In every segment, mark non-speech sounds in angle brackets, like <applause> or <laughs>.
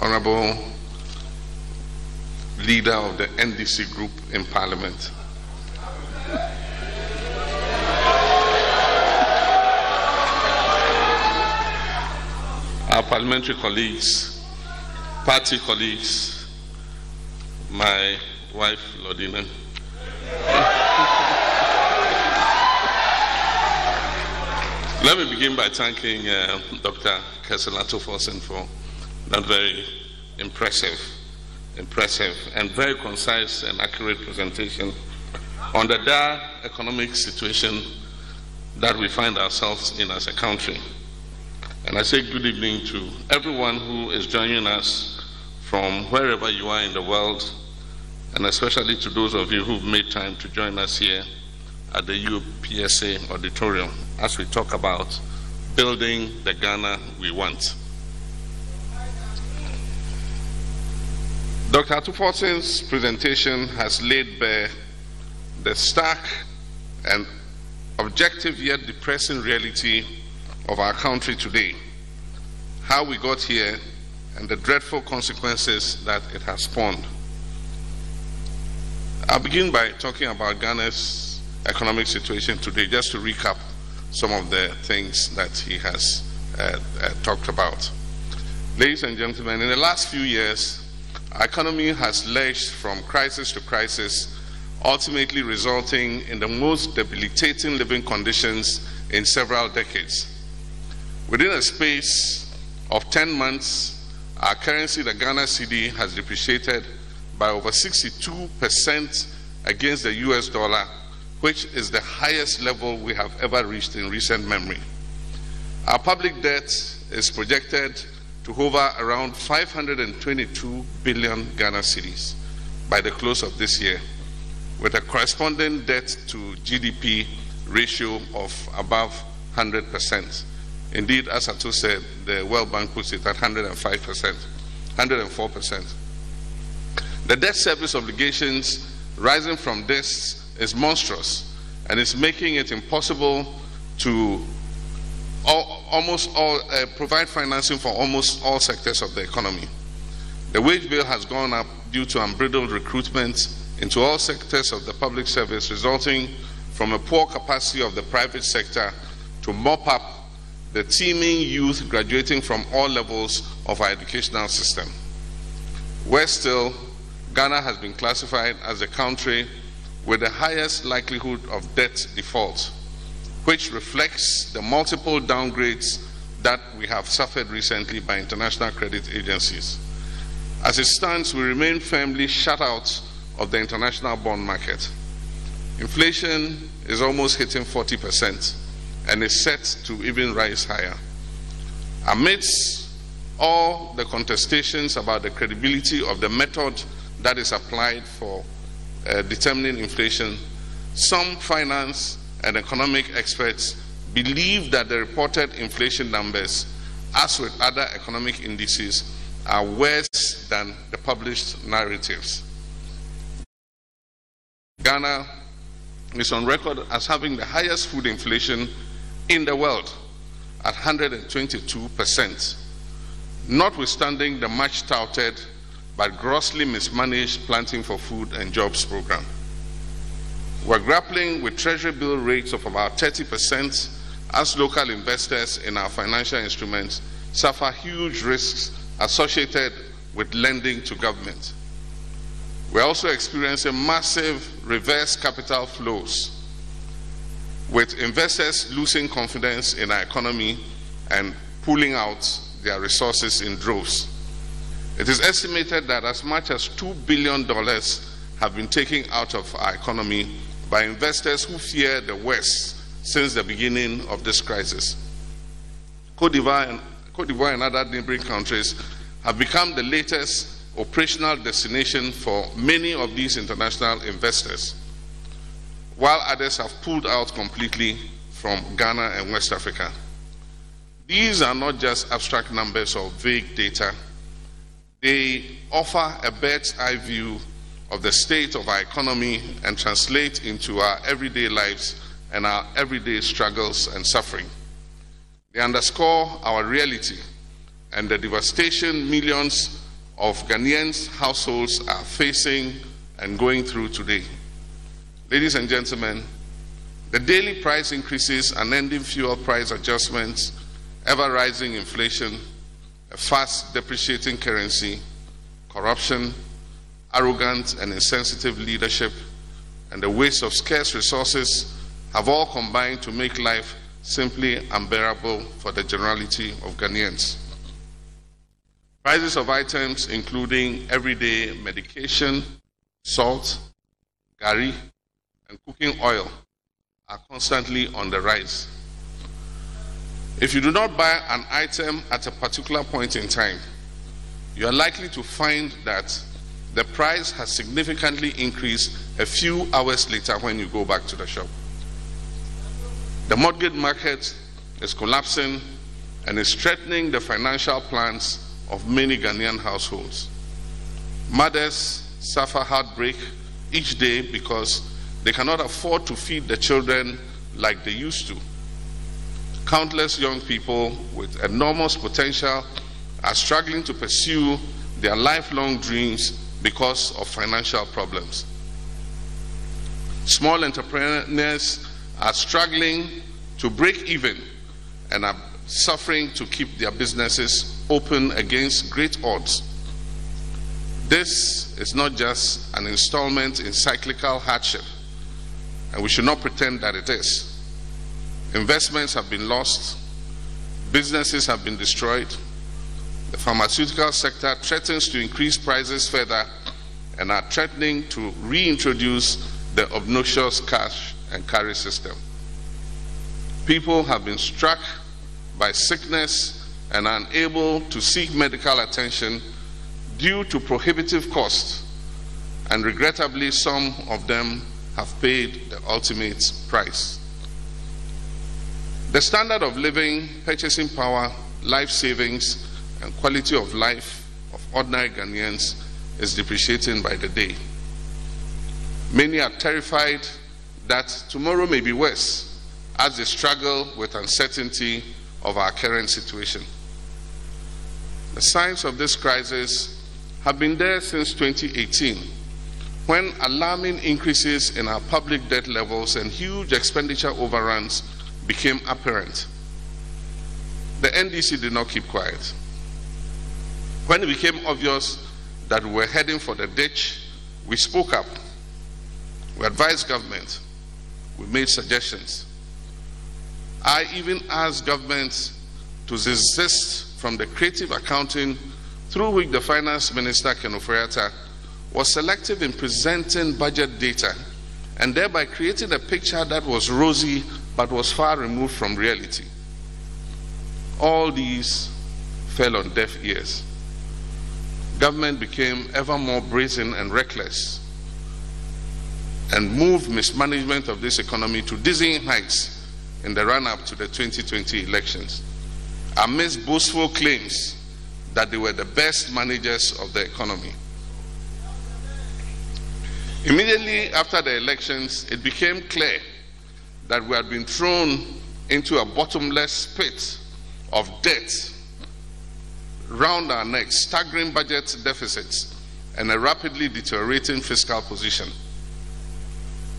Honorable Leader of the NDC Group in Parliament. Our parliamentary colleagues, party colleagues, my wife, Lordina. Let me begin by thanking uh, Dr. Cassiel Ato Forson for that very impressive, impressive, and very concise and accurate presentation on the dire economic situation that we find ourselves in as a country. And I say good evening to everyone who is joining us from wherever you are in the world, and especially to those of you who've made time to join us here at the UPSA auditorium as we talk about building the Ghana we want. Dr. Ato Forson's presentation has laid bare the stark and objective yet depressing reality of our country today, how we got here, and the dreadful consequences that it has spawned. I'll begin by talking about Ghana's economic situation today, just to recap some of the things that he has uh, uh, talked about. Ladies and gentlemen, in the last few years, our economy has lurched from crisis to crisis, ultimately resulting in the most debilitating living conditions in several decades. Within a space of 10 months, our currency, the Ghana cedi, has depreciated by over 62% against the US dollar which is the highest level we have ever reached in recent memory. Our public debt is projected to hover around 522 billion Ghana cedis by the close of this year, with a corresponding debt to GDP ratio of above 100%. Indeed, as Ato said, the World Bank puts it at 105%, 104%. The debt service obligations rising from this is monstrous and it's making it impossible to all, almost all uh, provide financing for almost all sectors of the economy. The wage bill has gone up due to unbridled recruitment into all sectors of the public service, resulting from a poor capacity of the private sector to mop up the teeming youth graduating from all levels of our educational system. Worse still, Ghana has been classified as a country with the highest likelihood of debt default, which reflects the multiple downgrades that we have suffered recently by international credit agencies. As it stands, we remain firmly shut out of the international bond market. Inflation is almost hitting 40% and is set to even rise higher. Amidst all the contestations about the credibility of the method that is applied for uh, determining inflation, some finance and economic experts believe that the reported inflation numbers, as with other economic indices, are worse than the published narratives. Ghana is on record as having the highest food inflation in the world at 122%, notwithstanding the much touted but grossly mismanaged Planting for Food and Jobs program. We're grappling with treasury bill rates of about 30% as local investors in our financial instruments suffer huge risks associated with lending to government. We're also experiencing massive reverse capital flows, with investors losing confidence in our economy and pulling out their resources in droves. It is estimated that as much as $2 billion have been taken out of our economy by investors who fear the worst since the beginning of this crisis. Cote d'Ivoire and, Cote d'Ivoire and other neighboring countries have become the latest operational destination for many of these international investors, while others have pulled out completely from Ghana and West Africa. These are not just abstract numbers or vague data they offer a bird's eye view of the state of our economy and translate into our everyday lives and our everyday struggles and suffering. They underscore our reality and the devastation millions of Ghanaians' households are facing and going through today. Ladies and gentlemen, the daily price increases, unending fuel price adjustments, ever rising inflation, a fast depreciating currency, corruption, arrogant and insensitive leadership, and the waste of scarce resources have all combined to make life simply unbearable for the generality of Ghanaians. Prices of items including everyday medication, salt, gari, and cooking oil are constantly on the rise. If you do not buy an item at a particular point in time, you are likely to find that the price has significantly increased a few hours later when you go back to the shop. The mortgage market is collapsing and is threatening the financial plans of many Ghanaian households. Mothers suffer heartbreak each day because they cannot afford to feed the children like they used to. Countless young people with enormous potential are struggling to pursue their lifelong dreams because of financial problems. Small entrepreneurs are struggling to break even and are suffering to keep their businesses open against great odds. This is not just an installment in cyclical hardship, and we should not pretend that it is. Investments have been lost, businesses have been destroyed, the pharmaceutical sector threatens to increase prices further and are threatening to reintroduce the obnoxious cash and carry system. People have been struck by sickness and unable to seek medical attention due to prohibitive costs, and regrettably, some of them have paid the ultimate price. The standard of living, purchasing power, life savings, and quality of life of ordinary Ghanaians is depreciating by the day. Many are terrified that tomorrow may be worse as they struggle with uncertainty of our current situation. The signs of this crisis have been there since 2018 when alarming increases in our public debt levels and huge expenditure overruns became apparent. The NDC did not keep quiet. When it became obvious that we were heading for the ditch, we spoke up. We advised government. We made suggestions. I even asked government to desist from the creative accounting through which the finance minister, Ken Ofori-Atta, was selective in presenting budget data and thereby creating a picture that was rosy but was far removed from reality. All these fell on deaf ears government became ever more brazen and reckless and moved mismanagement of this economy to dizzying heights in the run up to the 2020 elections amidst boastful claims that they were the best managers of the economy. Immediately after the elections, it became clear that we had been thrown into a bottomless pit of debt round our necks, staggering budget deficits, and a rapidly deteriorating fiscal position.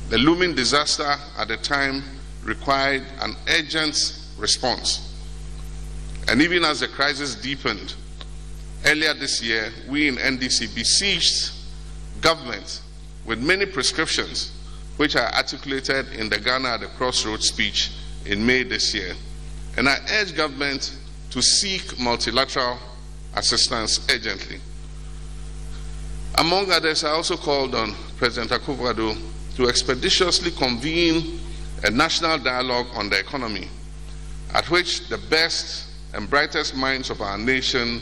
The looming disaster at the time required an urgent response. And even as the crisis deepened, earlier this year, we in NDC besieged government with many prescriptions, which are articulated in the Ghana at the Crossroads speech in May this year. And I urge government to seek multilateral assistance urgently. Among others, I also called on President Akufo-Addo to expeditiously convene a national dialogue on the economy, at which the best and brightest minds of our nation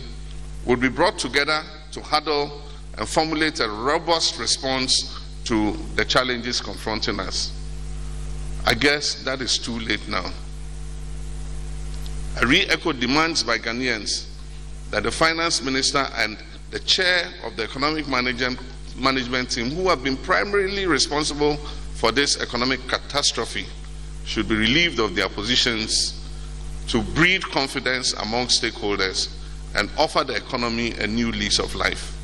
would be brought together to huddle and formulate a robust response to the challenges confronting us. I guess that is too late now. I re echo demands by Ghanaians that the finance minister and the chair of the economic management, team, who have been primarily responsible for this economic catastrophe, should be relieved of their positions to breed confidence among stakeholders and offer the economy a new lease of life.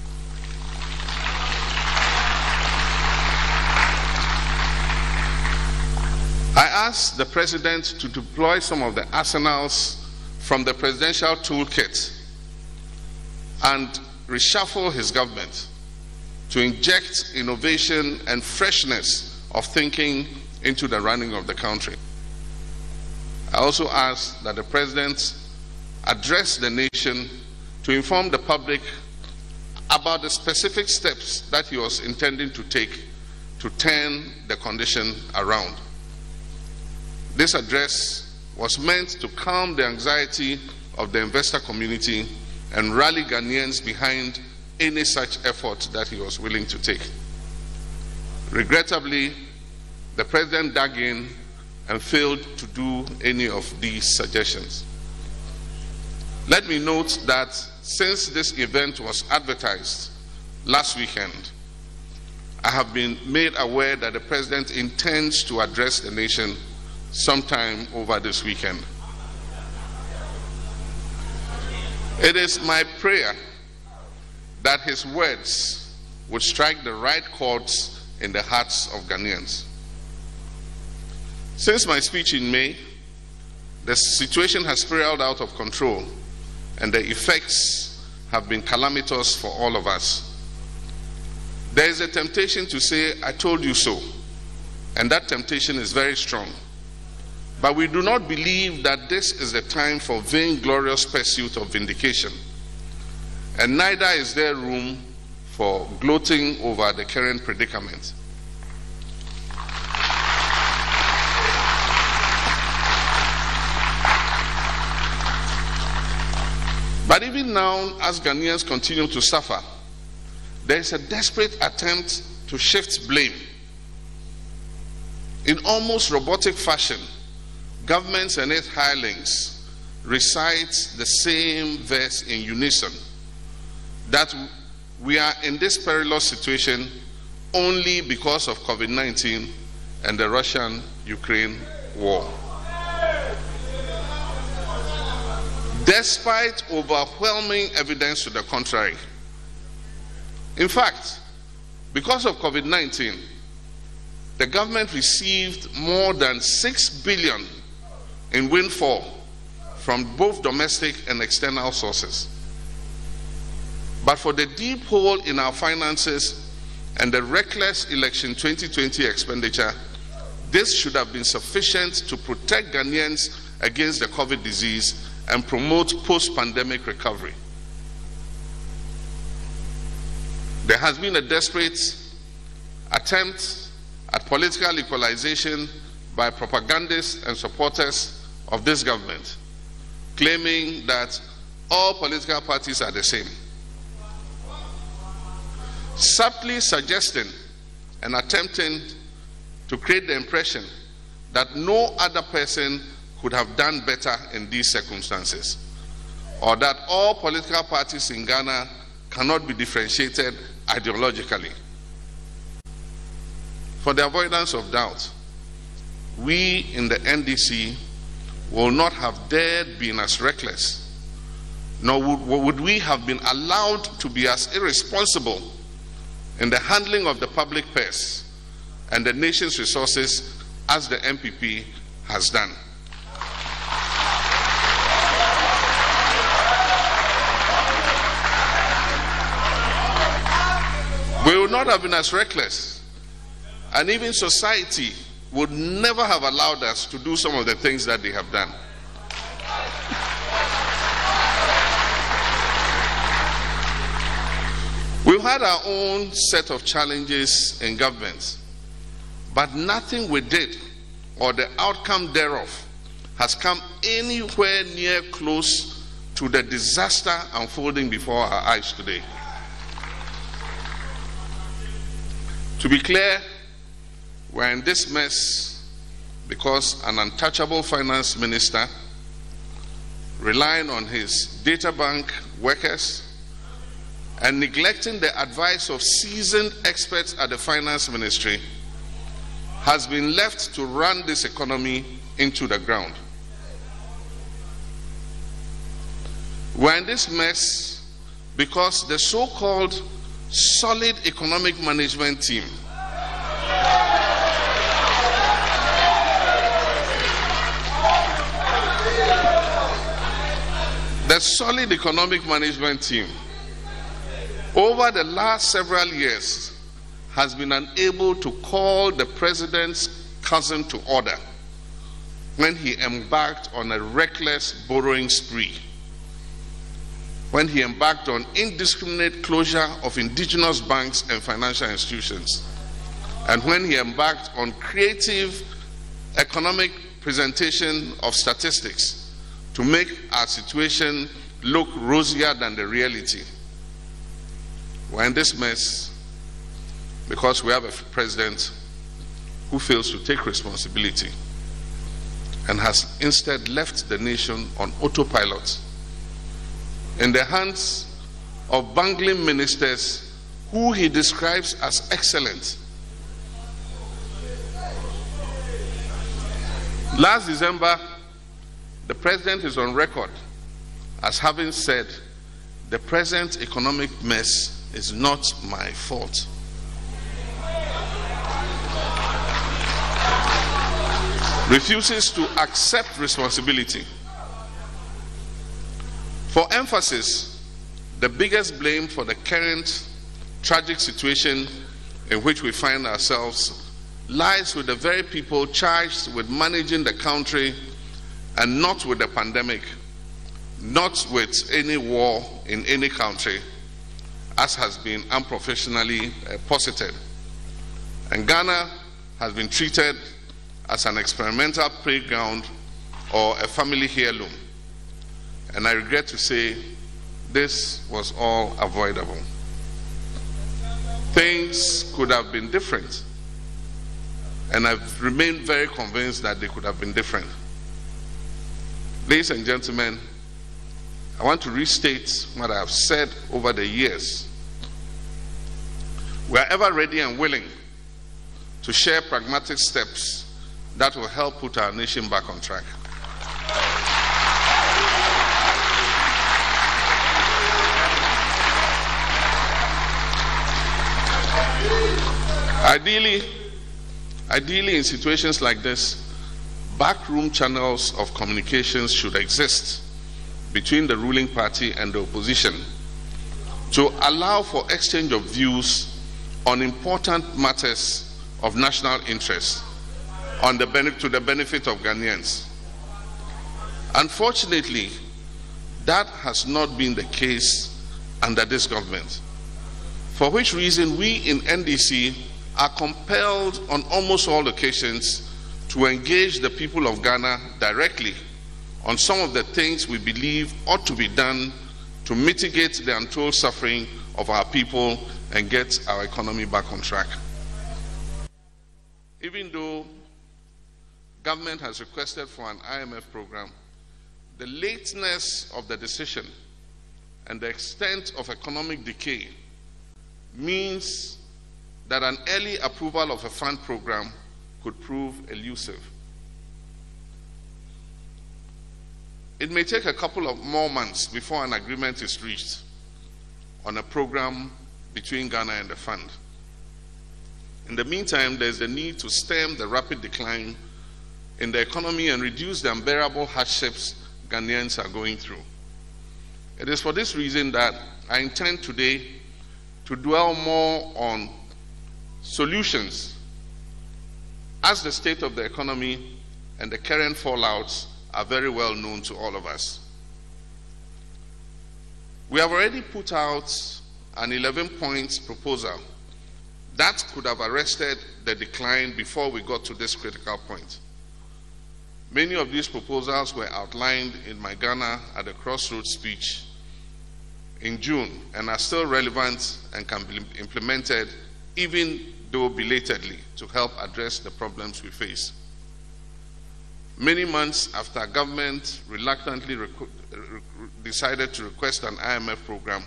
I asked the president to deploy some of the arsenals from the presidential toolkit and reshuffle his government to inject innovation and freshness of thinking into the running of the country. I also asked that the president address the nation to inform the public about the specific steps that he was intending to take to turn the condition around. This address was meant to calm the anxiety of the investor community and rally Ghanaians behind any such effort that he was willing to take. Regrettably, the president dug in and failed to do any of these suggestions. Let me note that since this event was advertised last weekend, I have been made aware that the president intends to address the nation sometime over this weekend. It is my prayer that his words would strike the right chords in the hearts of Ghanaians. Since my speech in May, the situation has spiraled out of control and the effects have been calamitous for all of us. There is a temptation to say, I told you so, and that temptation is very strong. But we do not believe that this is the time for vainglorious pursuit of vindication. And neither is there room for gloating over the current predicament. But even now, as Ghanaians continue to suffer, there is a desperate attempt to shift blame. In almost robotic fashion, governments and its hirelings recite the same verse in unison that we are in this perilous situation only because of COVID 19 and the Russian Ukraine war. Despite overwhelming evidence to the contrary. In fact, because of COVID 19, the government received more than 6 billion in windfall from both domestic and external sources. But for the deep hole in our finances and the reckless election 2020 expenditure, this should have been sufficient to protect Ghanaians against the COVID disease and promote post pandemic recovery. There has been a desperate attempt at political equalization by propagandists and supporters of this government, claiming that all political parties are the same, subtly suggesting and attempting to create the impression that no other person could have done better in these circumstances, or that all political parties in Ghana cannot be differentiated ideologically. For the avoidance of doubt, we in the NDC will not have dared been as reckless, nor would, would we have been allowed to be as irresponsible in the handling of the public purse and the nation's resources as the NPP has done. We would not have been as reckless, and even society would never have allowed us to do some of the things that they have done. We've had our own set of challenges in government, but nothing we did or the outcome thereof has come anywhere near close to the disaster unfolding before our eyes today. To be clear, we're in this mess because an untouchable finance minister, relying on his data bank workers and neglecting the advice of seasoned experts at the finance ministry, has been left to run this economy into the ground. We're in this mess because the so called solid economic management team the solid economic management team over the last several years has been unable to call the president's cousin to order when he embarked on a reckless borrowing spree, when he embarked on indiscriminate closure of indigenous banks and financial institutions, and when he embarked on creative economic presentation of statistics to make our situation look rosier than the reality. We're in this mess because we have a president who fails to take responsibility and has instead left the nation on autopilot in the hands of bungling ministers who he describes as excellent. Last December, the president is on record as having said, The present economic mess is not my fault. refuses to accept responsibility. For emphasis, the biggest blame for the current tragic situation in which we find ourselves lies with the very people charged with managing the country and not with the pandemic, not with any war in any country, as has been unprofessionally uh, posited. And Ghana has been treated as an experimental playground or a family heirloom. And I regret to say this was all avoidable. Things could have been different. And I've remained very convinced that they could have been different. Ladies and gentlemen, I want to restate what I have said over the years. We are ever ready and willing to share pragmatic steps that will help put our nation back on track. Ideally, ideally in situations like this, backroom channels of communications should exist between the ruling party and the opposition to allow for exchange of views on important matters of national interest on the to the benefit of Ghanaians. Unfortunately, that has not been the case under this government. For which reason, we in NDC are compelled on almost all occasions to engage the people of Ghana directly on some of the things we believe ought to be done to mitigate the untold suffering of our people and get our economy back on track. Even though government has requested for an IMF program, the lateness of the decision and the extent of economic decay means that an early approval of a fund program could prove elusive. It may take a couple of more months before an agreement is reached on a program between Ghana and the fund. In the meantime, there's the need to stem the rapid decline in the economy and reduce the unbearable hardships Ghanaians are going through. It is for this reason that I intend today to dwell more on solutions as the state of the economy and the current fallouts are very well known to all of us. We have already put out an 11 points proposal that could have arrested the decline before we got to this critical point. Many of these proposals were outlined in my Ghana at the Crossroads speech in June and are still relevant and can be implemented even though belatedly to help address the problems we face. Many months after government reluctantly decided to request an IMF program,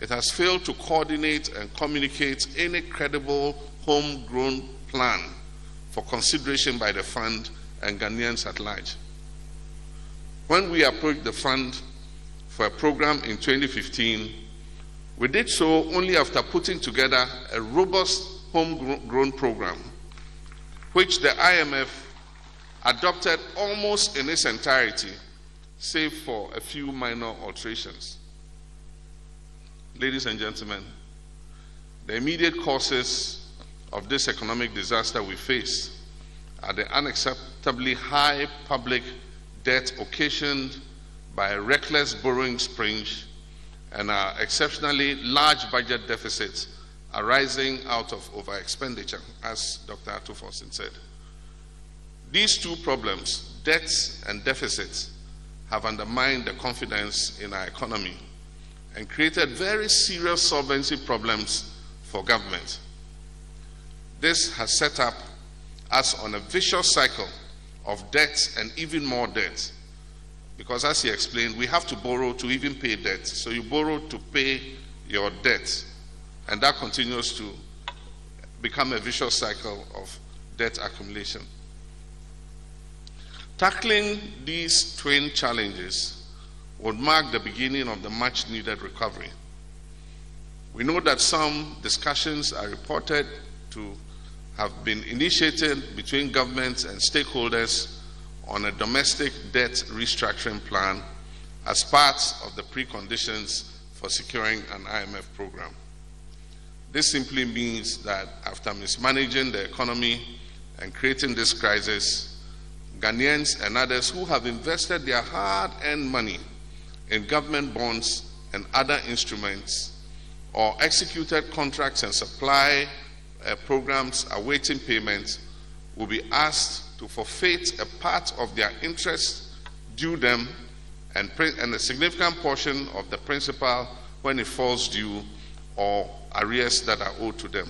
it has failed to coordinate and communicate any credible homegrown plan for consideration by the fund and Ghanaians at large. When we approached the fund for a program in 2015, we did so only after putting together a robust homegrown program, which the IMF adopted almost in its entirety, save for a few minor alterations. Ladies and gentlemen, the immediate causes of this economic disaster we face are the unacceptably high public debt occasioned by a reckless borrowing spring and our exceptionally large budget deficits arising out of over expenditure, as Dr. Ato said. These two problems, debts and deficits, have undermined the confidence in our economy and created very serious solvency problems for government. This has set up us on a vicious cycle of debt and even more debt. Because, as he explained, we have to borrow to even pay debt. So, you borrow to pay your debt, and that continues to become a vicious cycle of debt accumulation. Tackling these twin challenges would mark the beginning of the much needed recovery. We know that some discussions are reported to have been initiated between governments and stakeholders on a domestic debt restructuring plan as part of the preconditions for securing an IMF program. This simply means that after mismanaging the economy and creating this crisis, Ghanaians and others who have invested their hard earned money in government bonds and other instruments or executed contracts and supply uh, programs awaiting payment will be asked to forfeit a part of their interest due them and, and a significant portion of the principal when it falls due or arrears that are owed to them.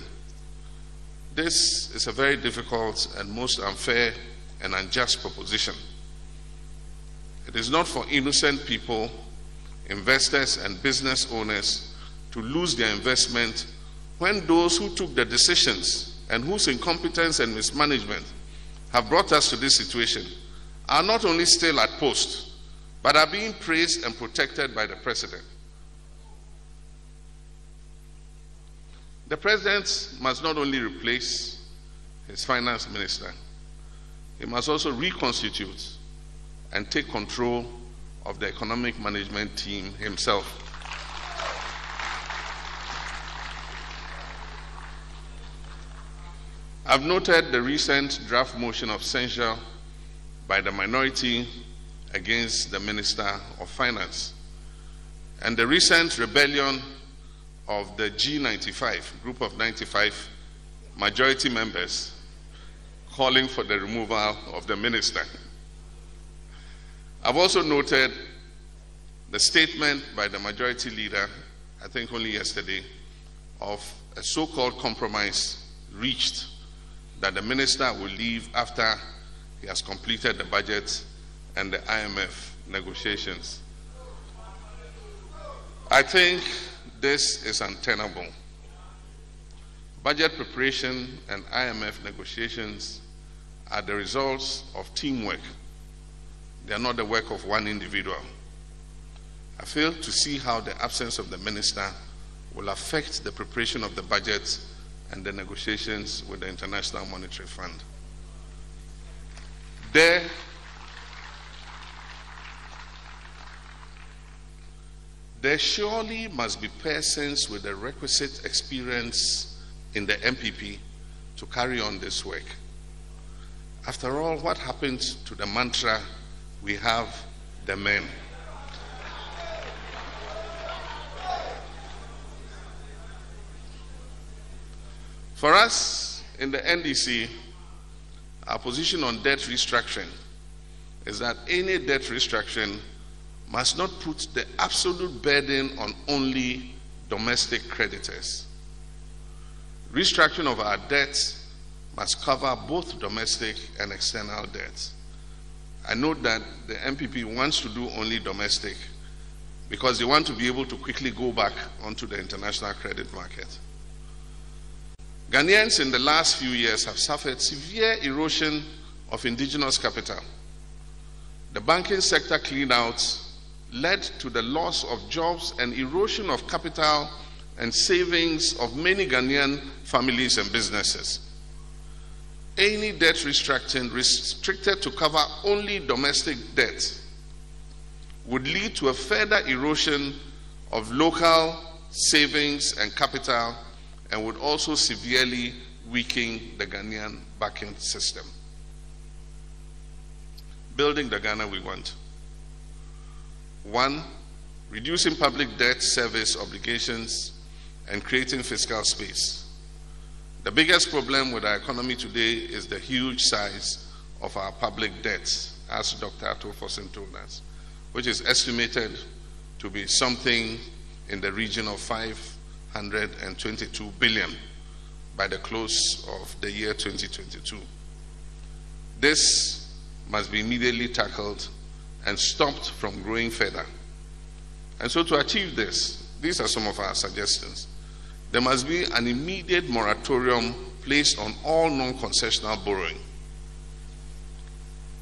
This is a very difficult and most unfair and unjust proposition. It is not for innocent people, investors, and business owners to lose their investment when those who took the decisions and whose incompetence and mismanagement have brought us to this situation are not only still at post, but are being praised and protected by the president. The president must not only replace his finance minister, he must also reconstitute and take control of the economic management team himself. I've noted the recent draft motion of censure by the minority against the Minister of Finance and the recent rebellion of the G95, group of 95 majority members calling for the removal of the minister. I've also noted the statement by the majority leader, I think only yesterday, of a so called compromise reached that the minister will leave after he has completed the budget and the IMF negotiations. I think this is untenable. Budget preparation and IMF negotiations are the results of teamwork. They are not the work of one individual. I fail to see how the absence of the minister will affect the preparation of the budget and the negotiations with the International Monetary Fund. There, there surely must be persons with the requisite experience in the NPP to carry on this work. After all, what happened to the mantra, we have the men? For us in the NDC, our position on debt restructuring is that any debt restructuring must not put the absolute burden on only domestic creditors. Restructuring of our debts must cover both domestic and external debts. I note that the NPP wants to do only domestic because they want to be able to quickly go back onto the international credit market. Ghanaians in the last few years have suffered severe erosion of indigenous capital. The banking sector clean out led to the loss of jobs and erosion of capital and savings of many Ghanaian families and businesses. Any debt restructuring restricted to cover only domestic debt would lead to a further erosion of local savings and capital and would also severely weaken the Ghanaian banking system. Building the Ghana we want. One, reducing public debt service obligations and creating fiscal space. The biggest problem with our economy today is the huge size of our public debt, as Dr. Ato Forson told us, which is estimated to be something in the region of 522 billion by the close of the year 2022. This must be immediately tackled and stopped from growing further. And so, to achieve this, these are some of our suggestions. There must be an immediate moratorium placed on all non concessional borrowing.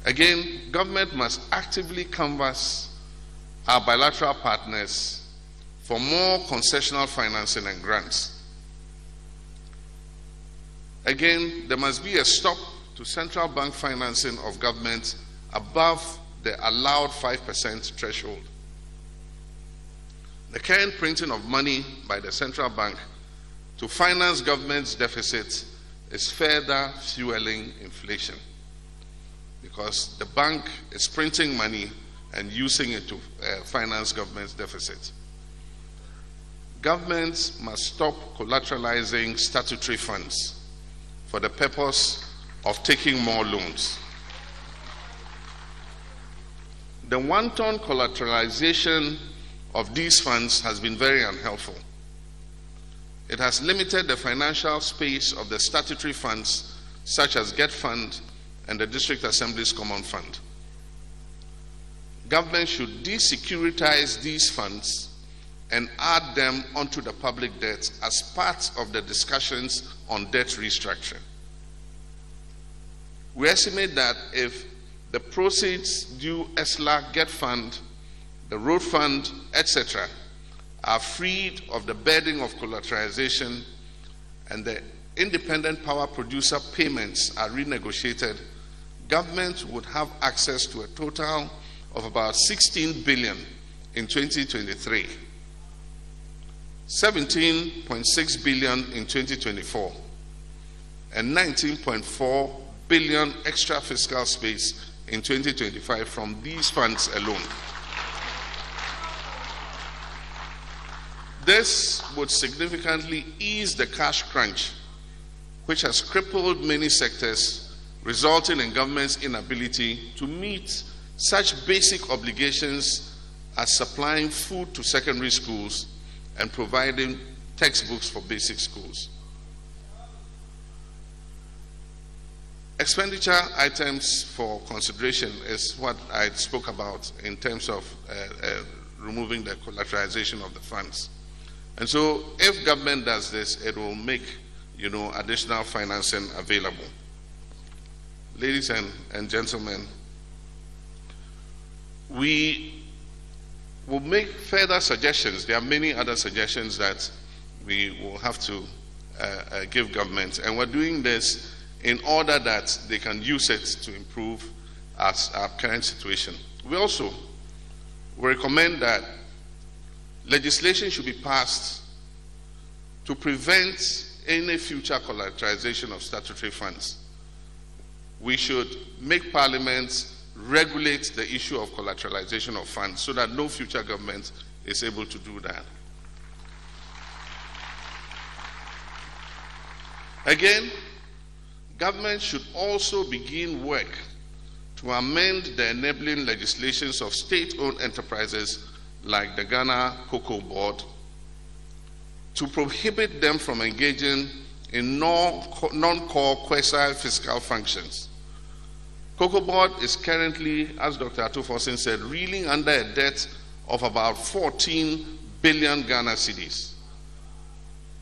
Again, government must actively canvass our bilateral partners for more concessional financing and grants. Again, there must be a stop to central bank financing of government above the allowed 5% threshold. The current printing of money by the central bank to finance government's deficits is further fueling inflation because the bank is printing money and using it to uh, finance government's deficits. Governments must stop collateralizing statutory funds for the purpose of taking more loans. The wanton collateralization of these funds has been very unhelpful. It has limited the financial space of the statutory funds, such as GET Fund and the District Assembly's Common Fund. Government should desecuritize these funds and add them onto the public debt as part of the discussions on debt restructuring. We estimate that if the proceeds due ESLA, GET Fund, the Road Fund, etc., are freed of the burden of collateralization and the independent power producer payments are renegotiated, government would have access to a total of about 16 billion in 2023, 17.6 billion in 2024, and 19.4 billion extra fiscal space in 2025 from these funds alone. This would significantly ease the cash crunch, which has crippled many sectors, resulting in government's inability to meet such basic obligations as supplying food to secondary schools and providing textbooks for basic schools. Expenditure items for consideration is what I spoke about in terms of uh, uh, removing the collateralization of the funds. And so if government does this, it will make, you know, additional financing available. Ladies and, and gentlemen, we will make further suggestions. There are many other suggestions that we will have to uh, uh, give government. And we're doing this in order that they can use it to improve our, our current situation. We also recommend that legislation should be passed to prevent any future collateralization of statutory funds. We should make Parliament regulate the issue of collateralization of funds so that no future government is able to do that. Again, government should also begin work to amend the enabling legislations of state owned enterprises like the Ghana Cocoa Board to prohibit them from engaging in non core quasi fiscal functions. Cocoa Board is currently, as Dr. Ato Forson said, reeling under a debt of about 14 billion Ghana cedis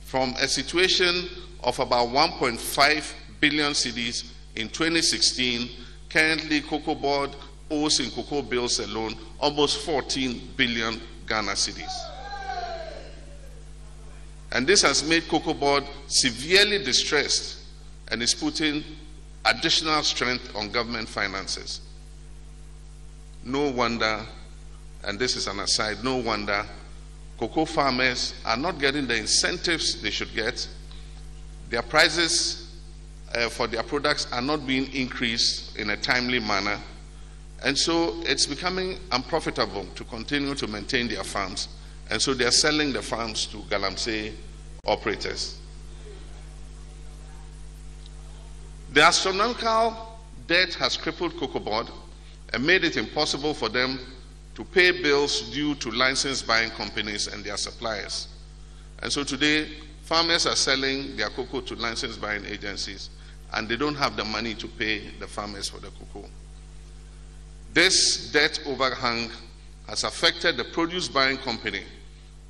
from a situation of about 1.5 billion cedis in 2016. Currently, Cocoa Board owes in cocoa bills alone almost 14 billion Ghana cedis. And this has made Cocoa Board severely distressed and is putting additional strength on government finances. No wonder, and this is an aside, no wonder cocoa farmers are not getting the incentives they should get. Their prices uh, for their products are not being increased in a timely manner. And so it's becoming unprofitable to continue to maintain their farms. And so they're selling the farms to Galamsey operators. The astronomical debt has crippled Cocoa Board and made it impossible for them to pay bills due to license buying companies and their suppliers. And so today, farmers are selling their cocoa to license buying agencies and they don't have the money to pay the farmers for the cocoa. This debt overhang has affected the produce buying company,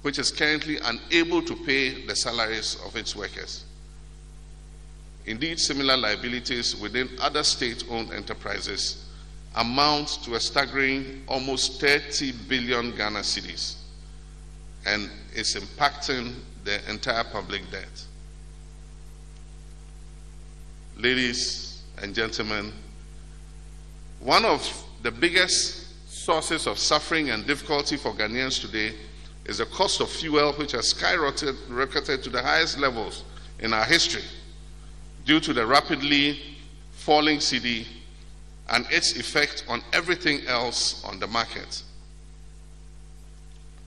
which is currently unable to pay the salaries of its workers. Indeed, similar liabilities within other state owned enterprises amount to a staggering almost 30 billion Ghana cedis and is impacting the entire public debt. Ladies and gentlemen, one of the biggest sources of suffering and difficulty for Ghanaians today is the cost of fuel, which has skyrocketed to the highest levels in our history due to the rapidly falling cedi and its effect on everything else on the market.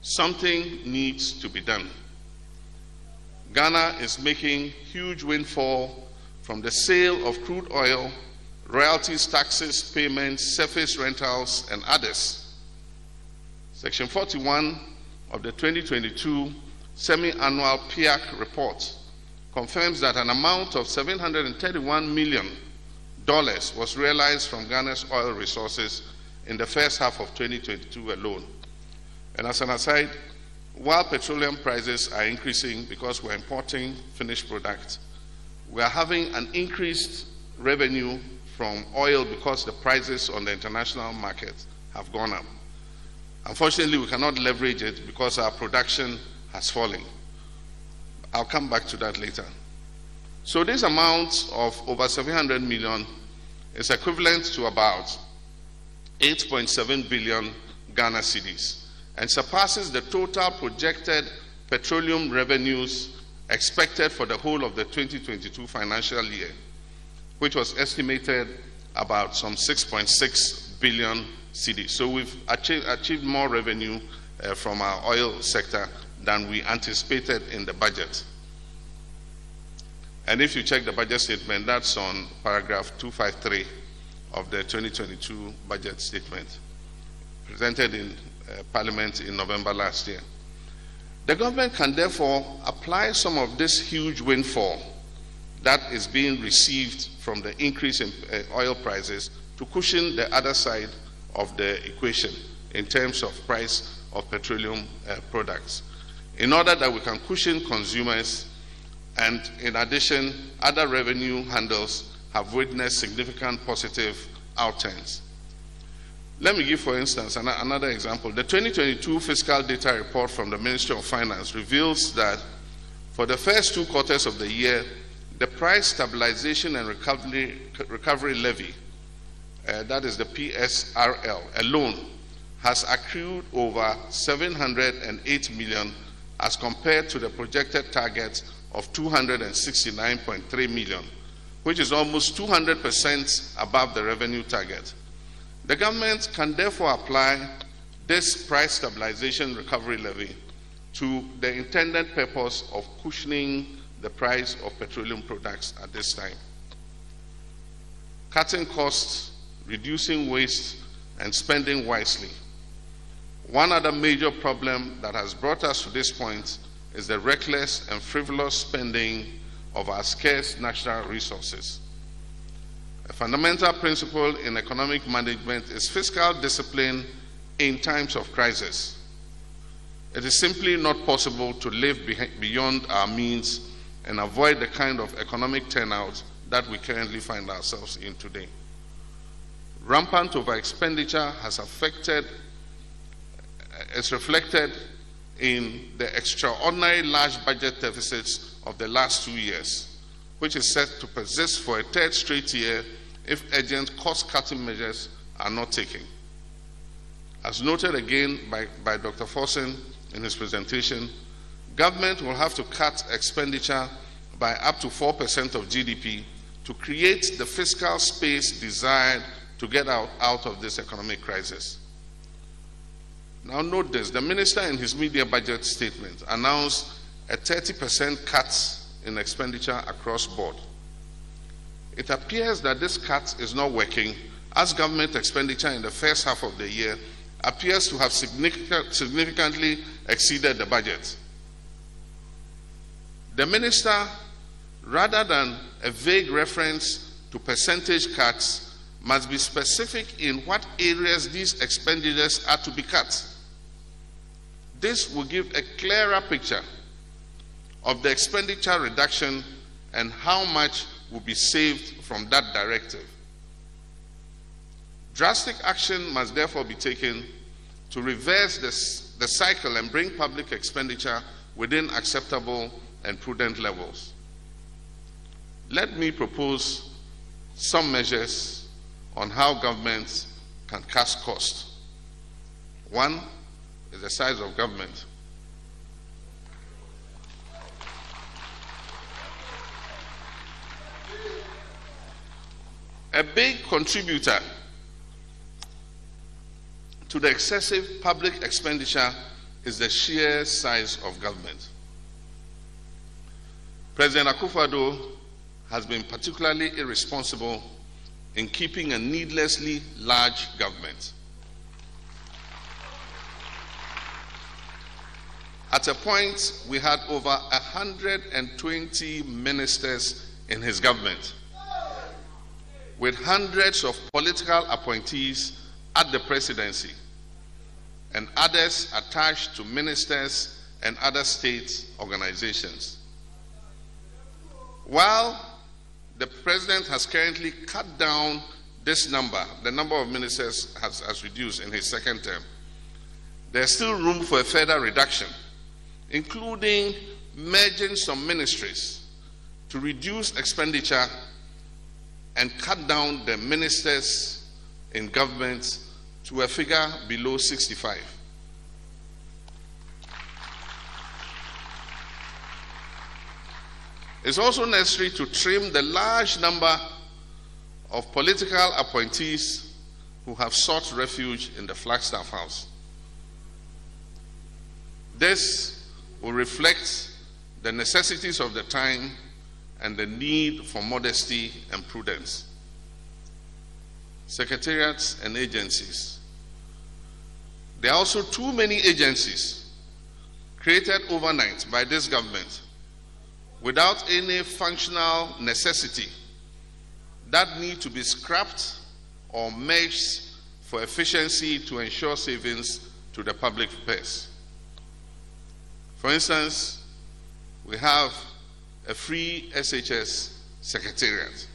Something needs to be done. Ghana is making huge windfall from the sale of crude oil, royalties, taxes, payments, surface rentals, and others. Section 41 of the 2022 semi annual PIAC report confirms that an amount of $731 million was realized from Ghana's oil resources in the first half of 2022 alone. And as an aside, while petroleum prices are increasing because we're importing finished products, we are having an increased revenue from oil because the prices on the international market have gone up. Unfortunately, we cannot leverage it because our production has fallen. I'll come back to that later. So this amount of over 700 million is equivalent to about 8.7 billion Ghana cedis and surpasses the total projected petroleum revenues expected for the whole of the 2022 financial year, which was estimated about some 6.6 billion cedis. So we've achieved, achieved more revenue uh, from our oil sector than we anticipated in the budget. And if you check the budget statement, that's on paragraph 253 of the 2022 budget statement presented in uh, Parliament in November last year. The government can therefore apply some of this huge windfall that is being received from the increase in uh, oil prices to cushion the other side of the equation in terms of price of petroleum uh, products in order that we can cushion consumers and in addition, other revenue handles have witnessed significant positive outturns. Let me give, for instance, another example. The 2022 fiscal data report from the Ministry of Finance reveals that for the first two quarters of the year, the price stabilization and recovery, recovery levy, uh, that is the PSRL alone, has accrued over 708 million as compared to the projected target of 269.3 million, which is almost 200% above the revenue target. The government can therefore apply this price stabilization recovery levy to the intended purpose of cushioning the price of petroleum products at this time. Cutting costs, reducing waste, and spending wisely. One other major problem that has brought us to this point is the reckless and frivolous spending of our scarce natural resources. A fundamental principle in economic management is fiscal discipline in times of crisis. It is simply not possible to live beyond our means and avoid the kind of economic turnout that we currently find ourselves in today. Rampant over expenditure has affected, uh, is reflected in the extraordinary large budget deficits of the last two years, which is set to persist for a third straight year if urgent cost cutting measures are not taken. As noted again by, by Dr. Forson in his presentation, government will have to cut expenditure by up to 4% of GDP to create the fiscal space desired to get out, out of this economic crisis. Now, note this the minister, in his media budget statement, announced a 30% cut in expenditure across board. It appears that this cut is not working as government expenditure in the first half of the year appears to have significantly exceeded the budget. The minister, rather than a vague reference to percentage cuts, must be specific in what areas these expenditures are to be cut. This will give a clearer picture of the expenditure reduction and how much will be saved from that directive. Drastic action must therefore be taken to reverse this, the cycle and bring public expenditure within acceptable and prudent levels. Let me propose some measures on how governments can cut costs. One is the size of government. A big contributor to the excessive public expenditure is the sheer size of government. President Akufo-Addo has been particularly irresponsible in keeping a needlessly large government. At a point, we had over 120 ministers in his government, with hundreds of political appointees at the presidency and others attached to ministers and other state organizations. While the president has currently cut down this number, the number of ministers has, has reduced in his second term, there's still room for a further reduction, including merging some ministries to reduce expenditure and cut down the ministers in government to a figure below 65. It's also necessary to trim the large number of political appointees who have sought refuge in the Flagstaff House. This will reflect the necessities of the time and the need for modesty and prudence. Secretariats and agencies there are also too many agencies created overnight by this government without any functional necessity that need to be scrapped or merged for efficiency to ensure savings to the public purse. For instance, we have a free SHS secretariat.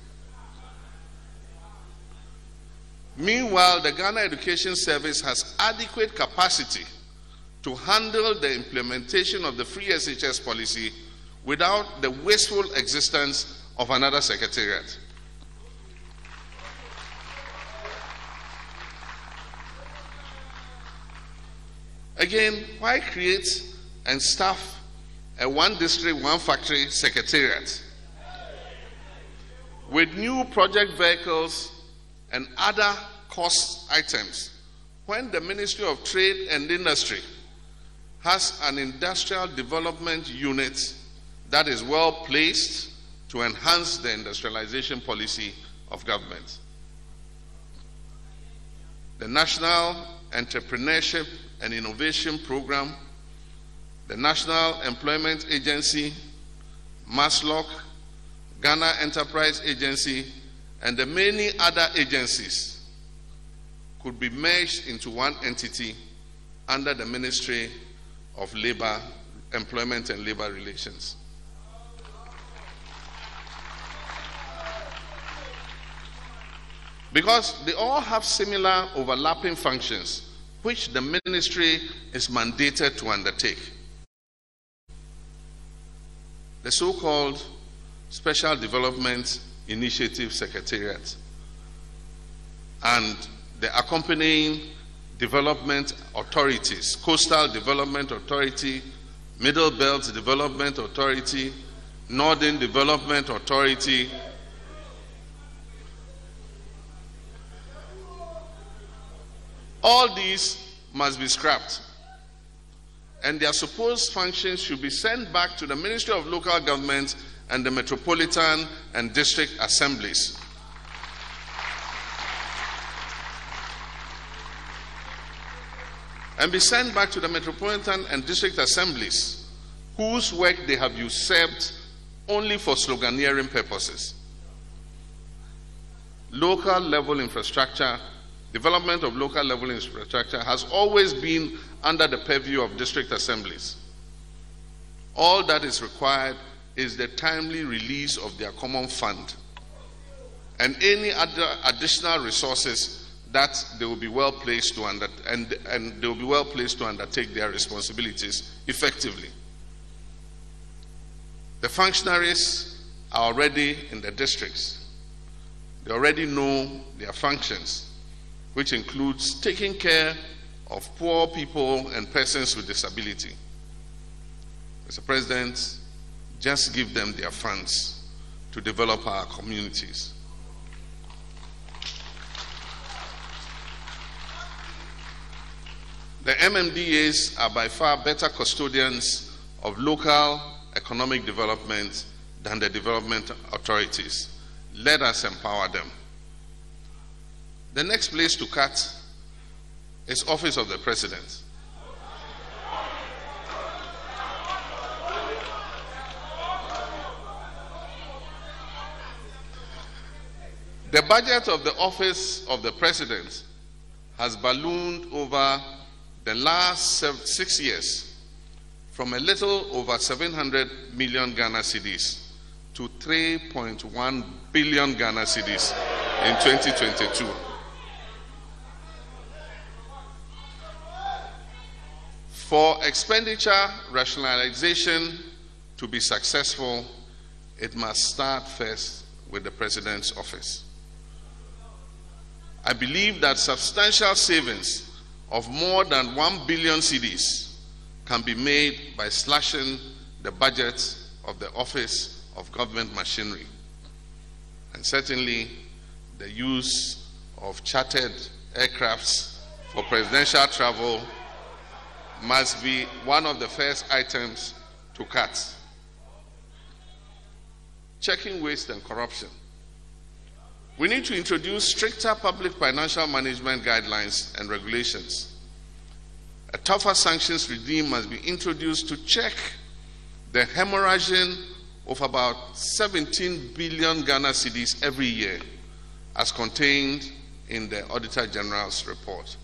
Meanwhile, the Ghana Education Service has adequate capacity to handle the implementation of the free SHS policy without the wasteful existence of another secretariat. Again, why create and staff a one district, one factory secretariat with new project vehicles and other cost items when the Ministry of Trade and Industry has an industrial development unit that is well placed to enhance the industrialization policy of government. The National Entrepreneurship and Innovation Program, the National Employment Agency, MASLOC, Ghana Enterprise Agency, and the many other agencies could be merged into one entity under the Ministry of Labor, Employment and Labor Relations. Because they all have similar overlapping functions, which the ministry is mandated to undertake. The so called Special Development Initiative Secretariat and the accompanying development authorities Coastal Development Authority, Middle Belt Development Authority, Northern Development Authority, All these must be scrapped. And their supposed functions should be sent back to the Ministry of Local Government and the Metropolitan and District Assemblies. And be sent back to the Metropolitan and District Assemblies, whose work they have usurped only for sloganeering purposes. Local level infrastructure development of local level infrastructure has always been under the purview of district assemblies. All that is required is the timely release of their common fund and any other additional resources that they will be well placed to under, and, and they will be well placed to undertake their responsibilities effectively. The functionaries are already in the districts. They already know their functions which includes taking care of poor people and persons with disability. Mr. President, just give them their funds to develop our communities. The MMDAs are by far better custodians of local economic development than the development authorities. Let us empower them. The next place to cut is office of the president. The budget of the office of the president has ballooned over the last six years from a little over 700 million Ghana cedis to 3.1 billion Ghana cedis in 2022. For expenditure rationalization to be successful, it must start first with the President's office. I believe that substantial savings of more than 1 billion cedis can be made by slashing the budget of the Office of Government Machinery. And certainly, the use of chartered aircrafts for presidential travel must be one of the first items to cut. Checking waste and corruption. We need to introduce stricter public financial management guidelines and regulations. A tougher sanctions regime must be introduced to check the hemorrhaging of about 17 billion Ghana cedis every year, as contained in the Auditor General's report.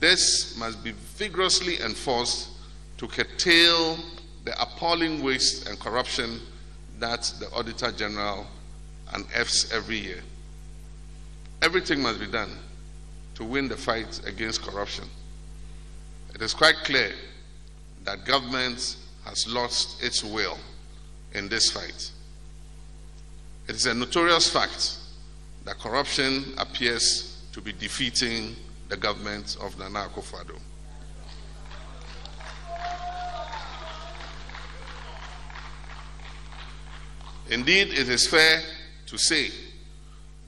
This must be vigorously enforced to curtail the appalling waste and corruption that the Auditor General unearths every year. Everything must be done to win the fight against corruption. It is quite clear that government has lost its will in this fight. It is a notorious fact that corruption appears to be defeating the government of Nana Akufo-Addo. Indeed, it is fair to say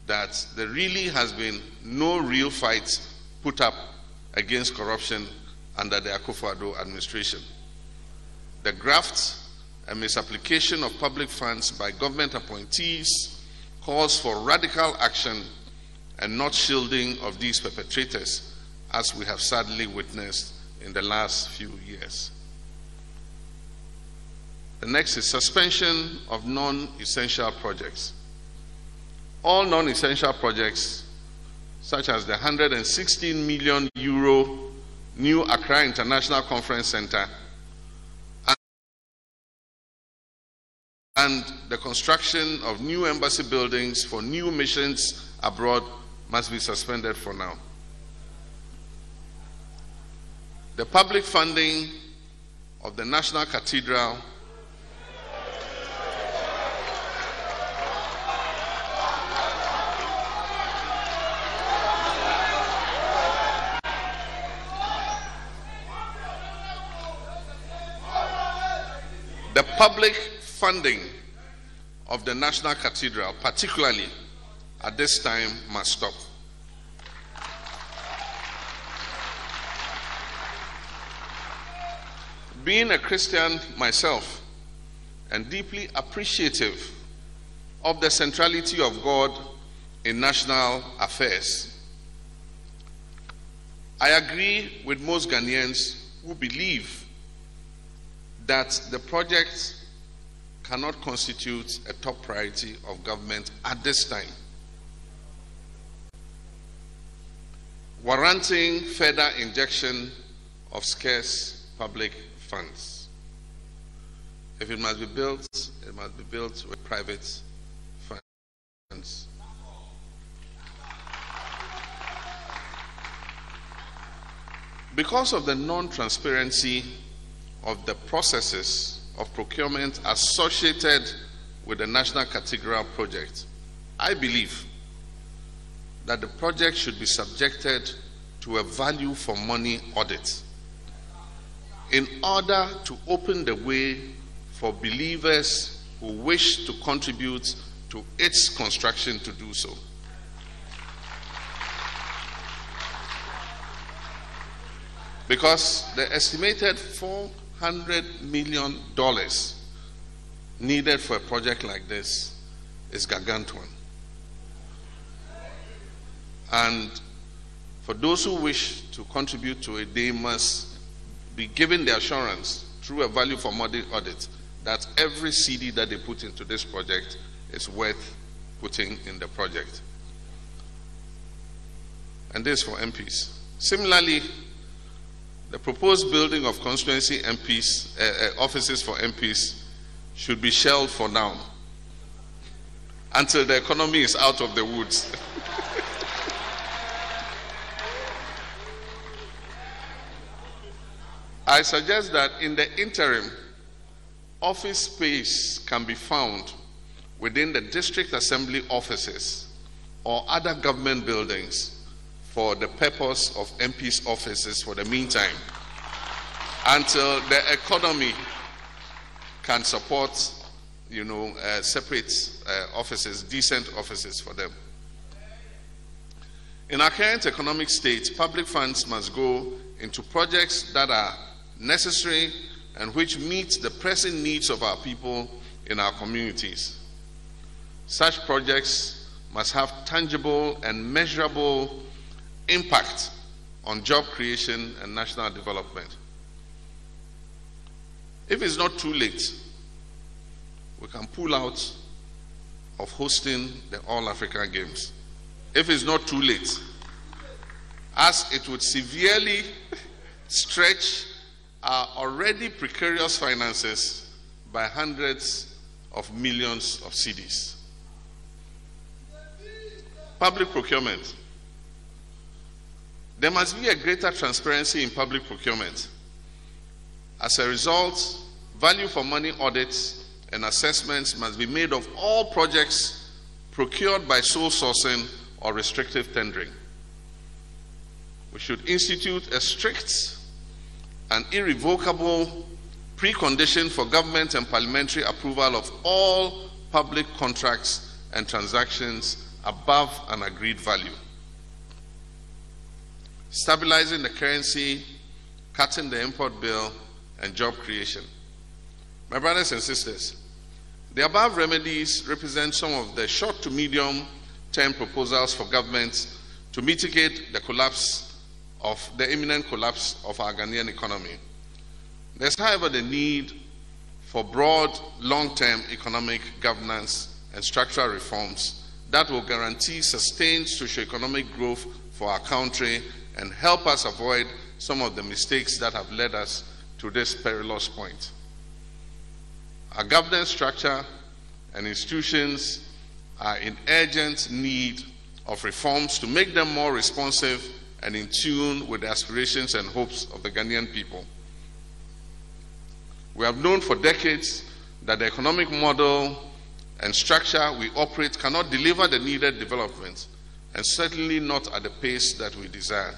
that there really has been no real fight put up against corruption under the Akufo-Addo administration. The graft and misapplication of public funds by government appointees calls for radical action and not shielding of these perpetrators, as we have sadly witnessed in the last few years. The next is suspension of non essential projects. All non essential projects, such as the 116 million euro new Accra International Conference Center and the construction of new embassy buildings for new missions abroad must be suspended for now. The public funding of the National Cathedral the public funding of the National Cathedral, particularly at this time, must stop. Being a Christian myself and deeply appreciative of the centrality of God in national affairs, I agree with most Ghanaians who believe that the project cannot constitute a top priority of government at this time. Warranting further injection of scarce public funds. If it must be built, it must be built with private funds. Because of the non transparency of the processes of procurement associated with the National Cathedral project, I believe that the project should be subjected to a value for money audit in order to open the way for believers who wish to contribute to its construction to do so. Because the estimated 400 million dollars needed for a project like this is gargantuan. And for those who wish to contribute to it, they must be given the assurance through a value for money audit that every cedi that they put into this project is worth putting in the project. And this for MPs. Similarly, the proposed building of constituency MPs, uh, uh, offices for MPs, should be shelved for now until the economy is out of the woods. <laughs> I suggest that in the interim, office space can be found within the district assembly offices or other government buildings for the purpose of MP's offices for the meantime until the economy can support, you know, uh, separate uh, offices, decent offices for them. In our current economic state, public funds must go into projects that are necessary and which meets the pressing needs of our people in our communities. Such projects must have tangible and measurable impact on job creation and national development. If it's not too late, we can pull out of hosting the All Africa Games. If it's not too late, as it would severely <laughs> stretch our already precarious finances by hundreds of millions of cedis. Public procurement. There must be a greater transparency in public procurement. As a result, value for money audits and assessments must be made of all projects procured by sole sourcing or restrictive tendering. We should institute a strict an irrevocable precondition for government and parliamentary approval of all public contracts and transactions above an agreed value. Stabilizing the currency, cutting the import bill, and job creation. My brothers and sisters, the above remedies represent some of the short to medium term proposals for governments to mitigate the collapse of the imminent collapse of our Ghanaian economy. There's, however, the need for broad, long term economic governance and structural reforms that will guarantee sustained socio-economic growth for our country and help us avoid some of the mistakes that have led us to this perilous point. Our governance structure and institutions are in urgent need of reforms to make them more responsive and in tune with the aspirations and hopes of the Ghanaian people. We have known for decades that the economic model and structure we operate cannot deliver the needed development, and certainly not at the pace that we desire.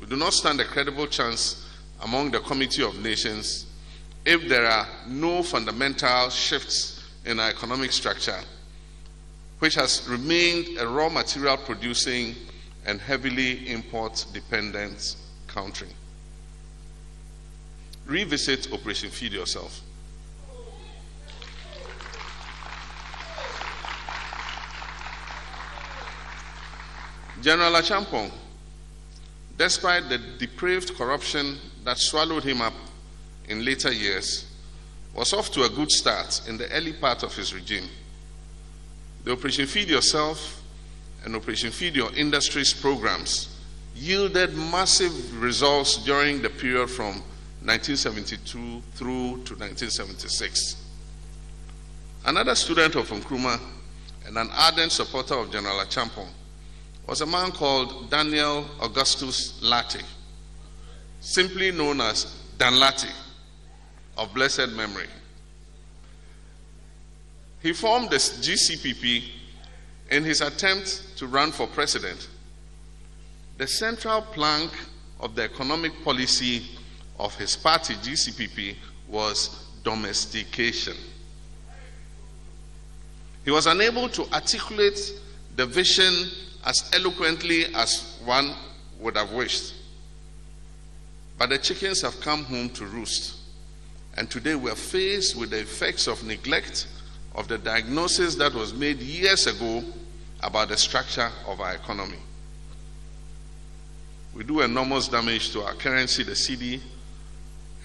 We do not stand a credible chance among the Committee of Nations if there are no fundamental shifts in our economic structure, which has remained a raw material producing and heavily import dependent country. Revisit Operation Feed Yourself. General Acheampong, despite the depraved corruption that swallowed him up in later years, was off to a good start in the early part of his regime. The Operation Feed Yourself and Operation Feed Your Industries programs yielded massive results during the period from 1972 through to 1976. Another student of Nkrumah and an ardent supporter of General Acheampong was a man called Daniel Augustus Lartey, simply known as Dan Lartey of blessed memory. He formed the GCPP in his attempt to run for president. The central plank of the economic policy of his party, GCPP, was domestication. He was unable to articulate the vision as eloquently as one would have wished. But the chickens have come home to roost. And today we are faced with the effects of neglect of the diagnosis that was made years ago about the structure of our economy. We do enormous damage to our currency, the cedi,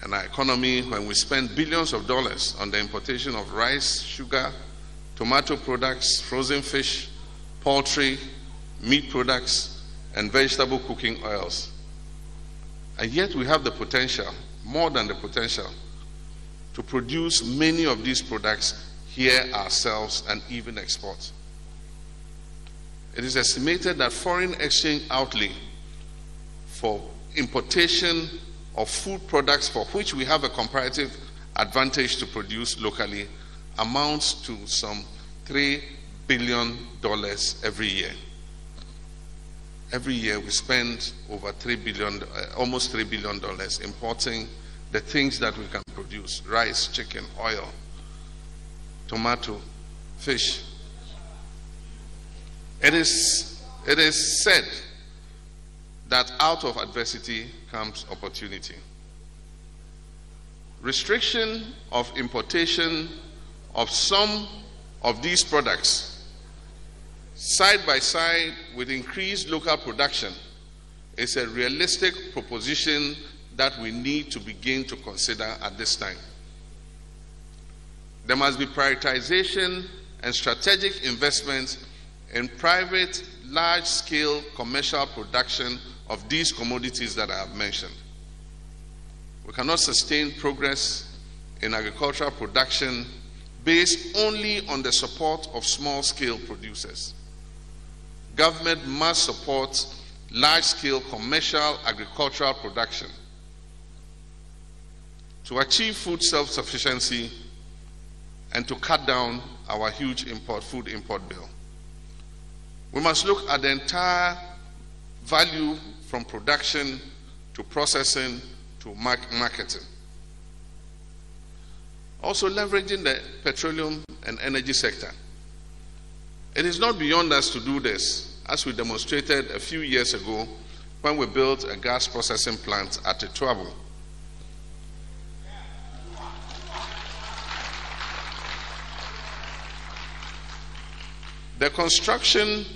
and our economy when we spend billions of dollars on the importation of rice, sugar, tomato products, frozen fish, poultry, meat products, and vegetable cooking oils. And yet we have the potential, more than the potential, to produce many of these products here ourselves and even export. It is estimated that foreign exchange outlay for importation of food products for which we have a comparative advantage to produce locally amounts to some $3 billion every year. Every year we spend over 3 billion, uh, almost $3 billion importing the things that we can produce rice, chicken, oil, tomato, fish. It is, it is said that out of adversity comes opportunity. Restriction of importation of some of these products, side by side with increased local production, is a realistic proposition that we need to begin to consider at this time. There must be prioritization and strategic investment in private, large scale commercial production of these commodities that I have mentioned. We cannot sustain progress in agricultural production based only on the support of small scale producers. Government must support large scale commercial agricultural production. To achieve food self sufficiency, and to cut down our huge import food import bill. We must look at the entire value from production to processing to marketing. Also, leveraging the petroleum and energy sector. It is not beyond us to do this, as we demonstrated a few years ago when we built a gas processing plant at Atuabo. The construction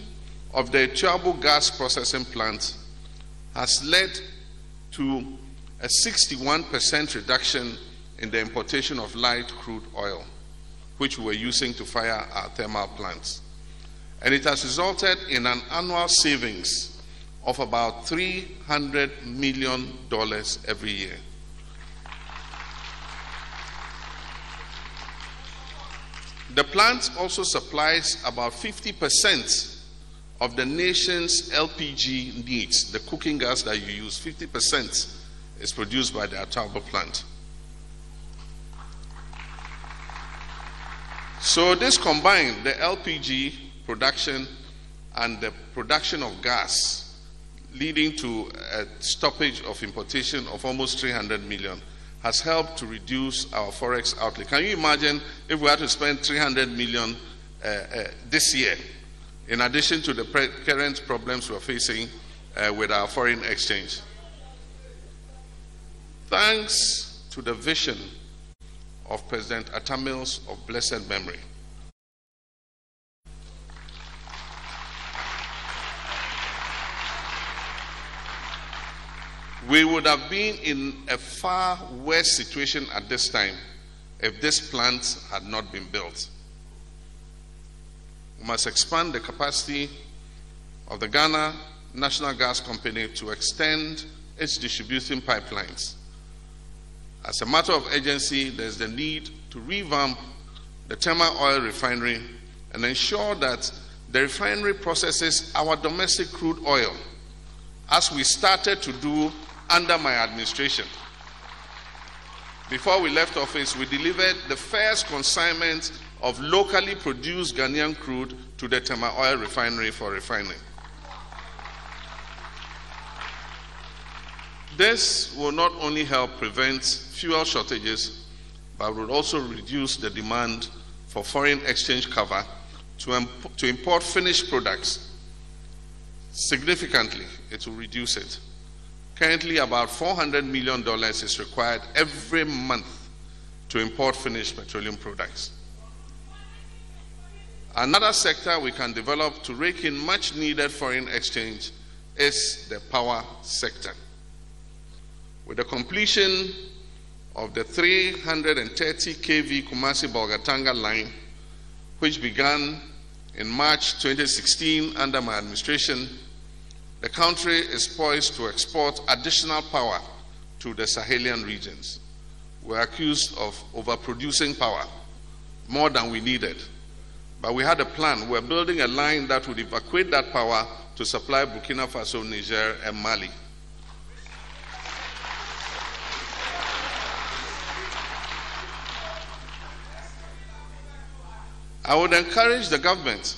of the Atuabo gas processing plant has led to a 61% reduction in the importation of light crude oil, which we were using to fire our thermal plants. And it has resulted in an annual savings of about $300 million every year. The plant also supplies about 50% of the nation's LPG needs, the cooking gas that you use, 50% is produced by the Atuabo plant. So, this combined, the LPG production and the production of gas, leading to a stoppage of importation of almost 300 million, has helped to reduce our forex outlay. Can you imagine if we had to spend 300 million uh, uh, this year, in addition to the pre- current problems we're facing uh, with our foreign exchange? Thanks to the vision of President Atta Mills of blessed memory. We would have been in a far worse situation at this time if this plant had not been built. We must expand the capacity of the Ghana National Gas Company to extend its distribution pipelines. As a matter of urgency, there's the need to revamp the Tema Oil Refinery and ensure that the refinery processes our domestic crude oil as we started to do under my administration. Before we left office, we delivered the first consignment of locally produced Ghanaian crude to the Tema Oil Refinery for refining. This will not only help prevent fuel shortages, but will also reduce the demand for foreign exchange cover to, imp- to import finished products. Significantly, it will reduce it. Currently, about $400 million is required every month to import finished petroleum products. Another sector we can develop to rake in much needed foreign exchange is the power sector. With the completion of the 330 kV Kumasi Bolgatanga line, which began in March 2016 under my administration, the country is poised to export additional power to the Sahelian regions. We're accused of overproducing power, more than we needed. But we had a plan. We're building a line that would evacuate that power to supply Burkina Faso, Niger, and Mali. I would encourage the government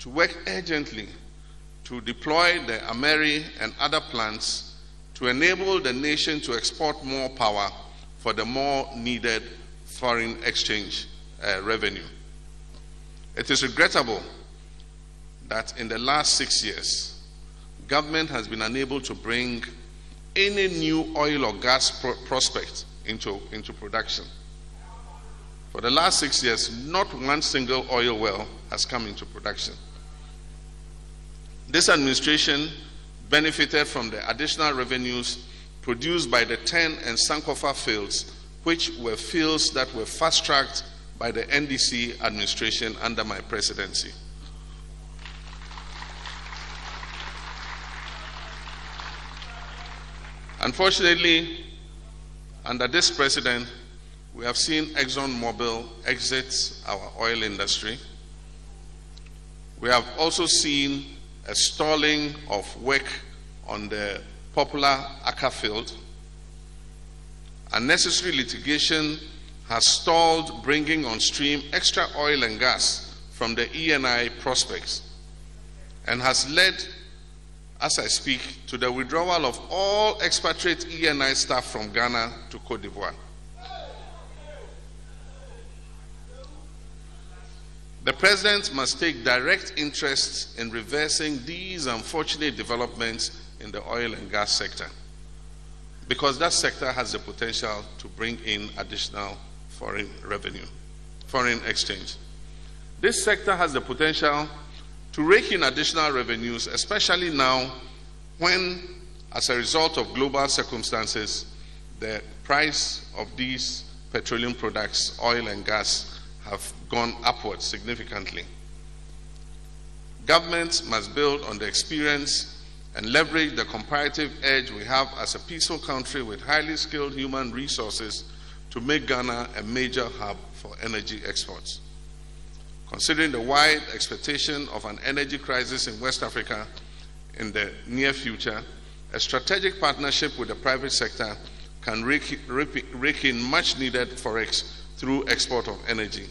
to work urgently to deploy the Ameri and other plants to enable the nation to export more power for the more needed foreign exchange uh, revenue. It is regrettable that in the last six years, government has been unable to bring any new oil or gas pro- prospect into, into production. For the last six years, not one single oil well has come into production. This administration benefited from the additional revenues produced by the TEN and Sankofa fields, which were fields that were fast tracked by the NDC administration under my presidency. Unfortunately, under this president, we have seen ExxonMobil exit our oil industry. We have also seen a stalling of work on the popular Aka field. Unnecessary litigation has stalled bringing on stream extra oil and gas from the ENI prospects and has led, as I speak, to the withdrawal of all expatriate ENI staff from Ghana to Cote d'Ivoire. The President must take direct interest in reversing these unfortunate developments in the oil and gas sector because that sector has the potential to bring in additional foreign revenue, foreign exchange. This sector has the potential to rake in additional revenues, especially now when, as a result of global circumstances, the price of these petroleum products, oil and gas, have gone upwards significantly. Governments must build on the experience and leverage the comparative edge we have as a peaceful country with highly skilled human resources to make Ghana a major hub for energy exports. Considering the wide expectation of an energy crisis in West Africa in the near future, a strategic partnership with the private sector can rake, in much needed forex through export of energy.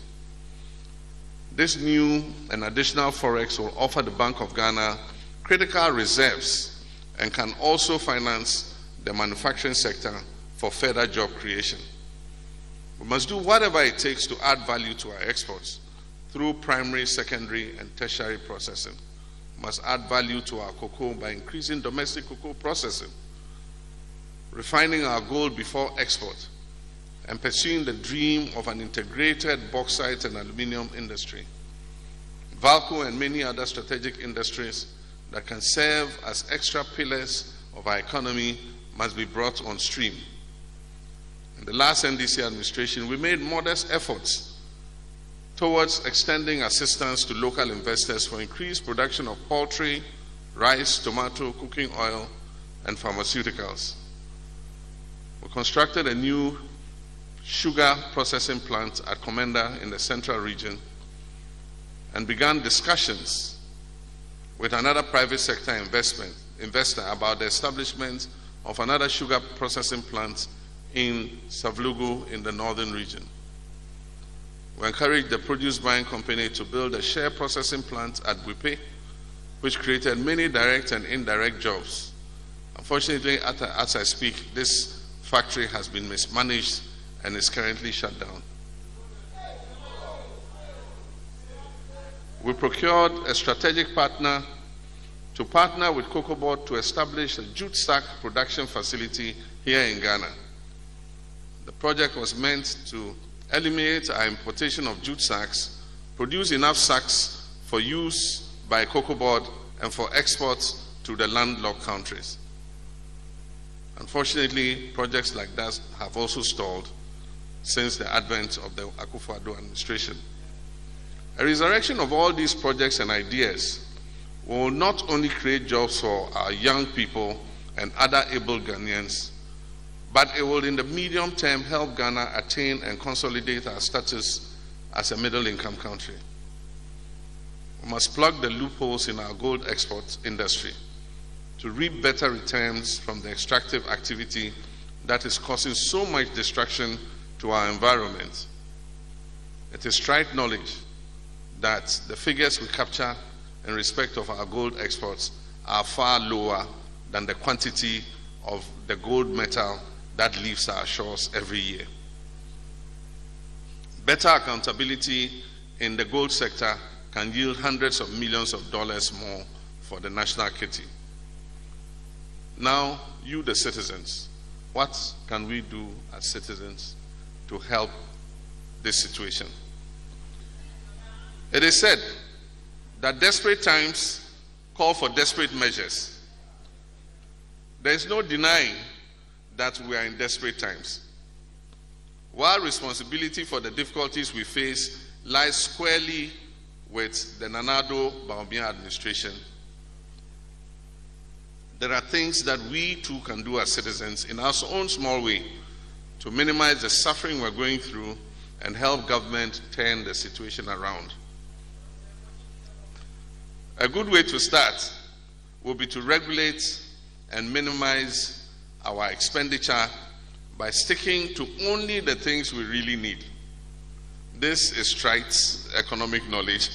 This new and additional forex will offer the Bank of Ghana critical reserves and can also finance the manufacturing sector for further job creation. We must do whatever it takes to add value to our exports through primary, secondary, and tertiary processing. We must add value to our cocoa by increasing domestic cocoa processing, refining our gold before export, and pursuing the dream of an integrated bauxite and aluminium industry. Valco and many other strategic industries that can serve as extra pillars of our economy must be brought on stream. In the last NDC administration, we made modest efforts towards extending assistance to local investors for increased production of poultry, rice, tomato, cooking oil, and pharmaceuticals. We constructed a new sugar processing plant at Komenda in the central region and began discussions with another private sector investment, investor about the establishment of another sugar processing plant in Savelugu in the northern region. We encouraged the produce buying company to build a shea processing plant at Buipe, which created many direct and indirect jobs. Unfortunately, as I speak, this factory has been mismanaged and is currently shut down. We procured a strategic partner to partner with COCOBOD to establish a jute sack production facility here in Ghana. The project was meant to eliminate our importation of jute sacks, produce enough sacks for use by COCOBOD and for exports to the landlocked countries. Unfortunately, projects like that have also stalled since the advent of the Akufo-Addo administration. A resurrection of all these projects and ideas will not only create jobs for our young people and other able Ghanaians, but it will, in the medium term, help Ghana attain and consolidate our status as a middle income country. We must plug the loopholes in our gold export industry to reap better returns from the extractive activity that is causing so much destruction to our environment. It is trite knowledge that the figures we capture in respect of our gold exports are far lower than the quantity of the gold metal that leaves our shores every year. Better accountability in the gold sector can yield hundreds of millions of dollars more for the national kitty. Now, you, the citizens, what can we do as citizens to help this situation? It is said that desperate times call for desperate measures. There is no denying that we are in desperate times. While responsibility for the difficulties we face lies squarely with the Nana Addo administration, there are things that we too can do as citizens in our own small way to minimize the suffering we're going through and help government turn the situation around. A good way to start will be to regulate and minimize our expenditure by sticking to only the things we really need. This is economic knowledge.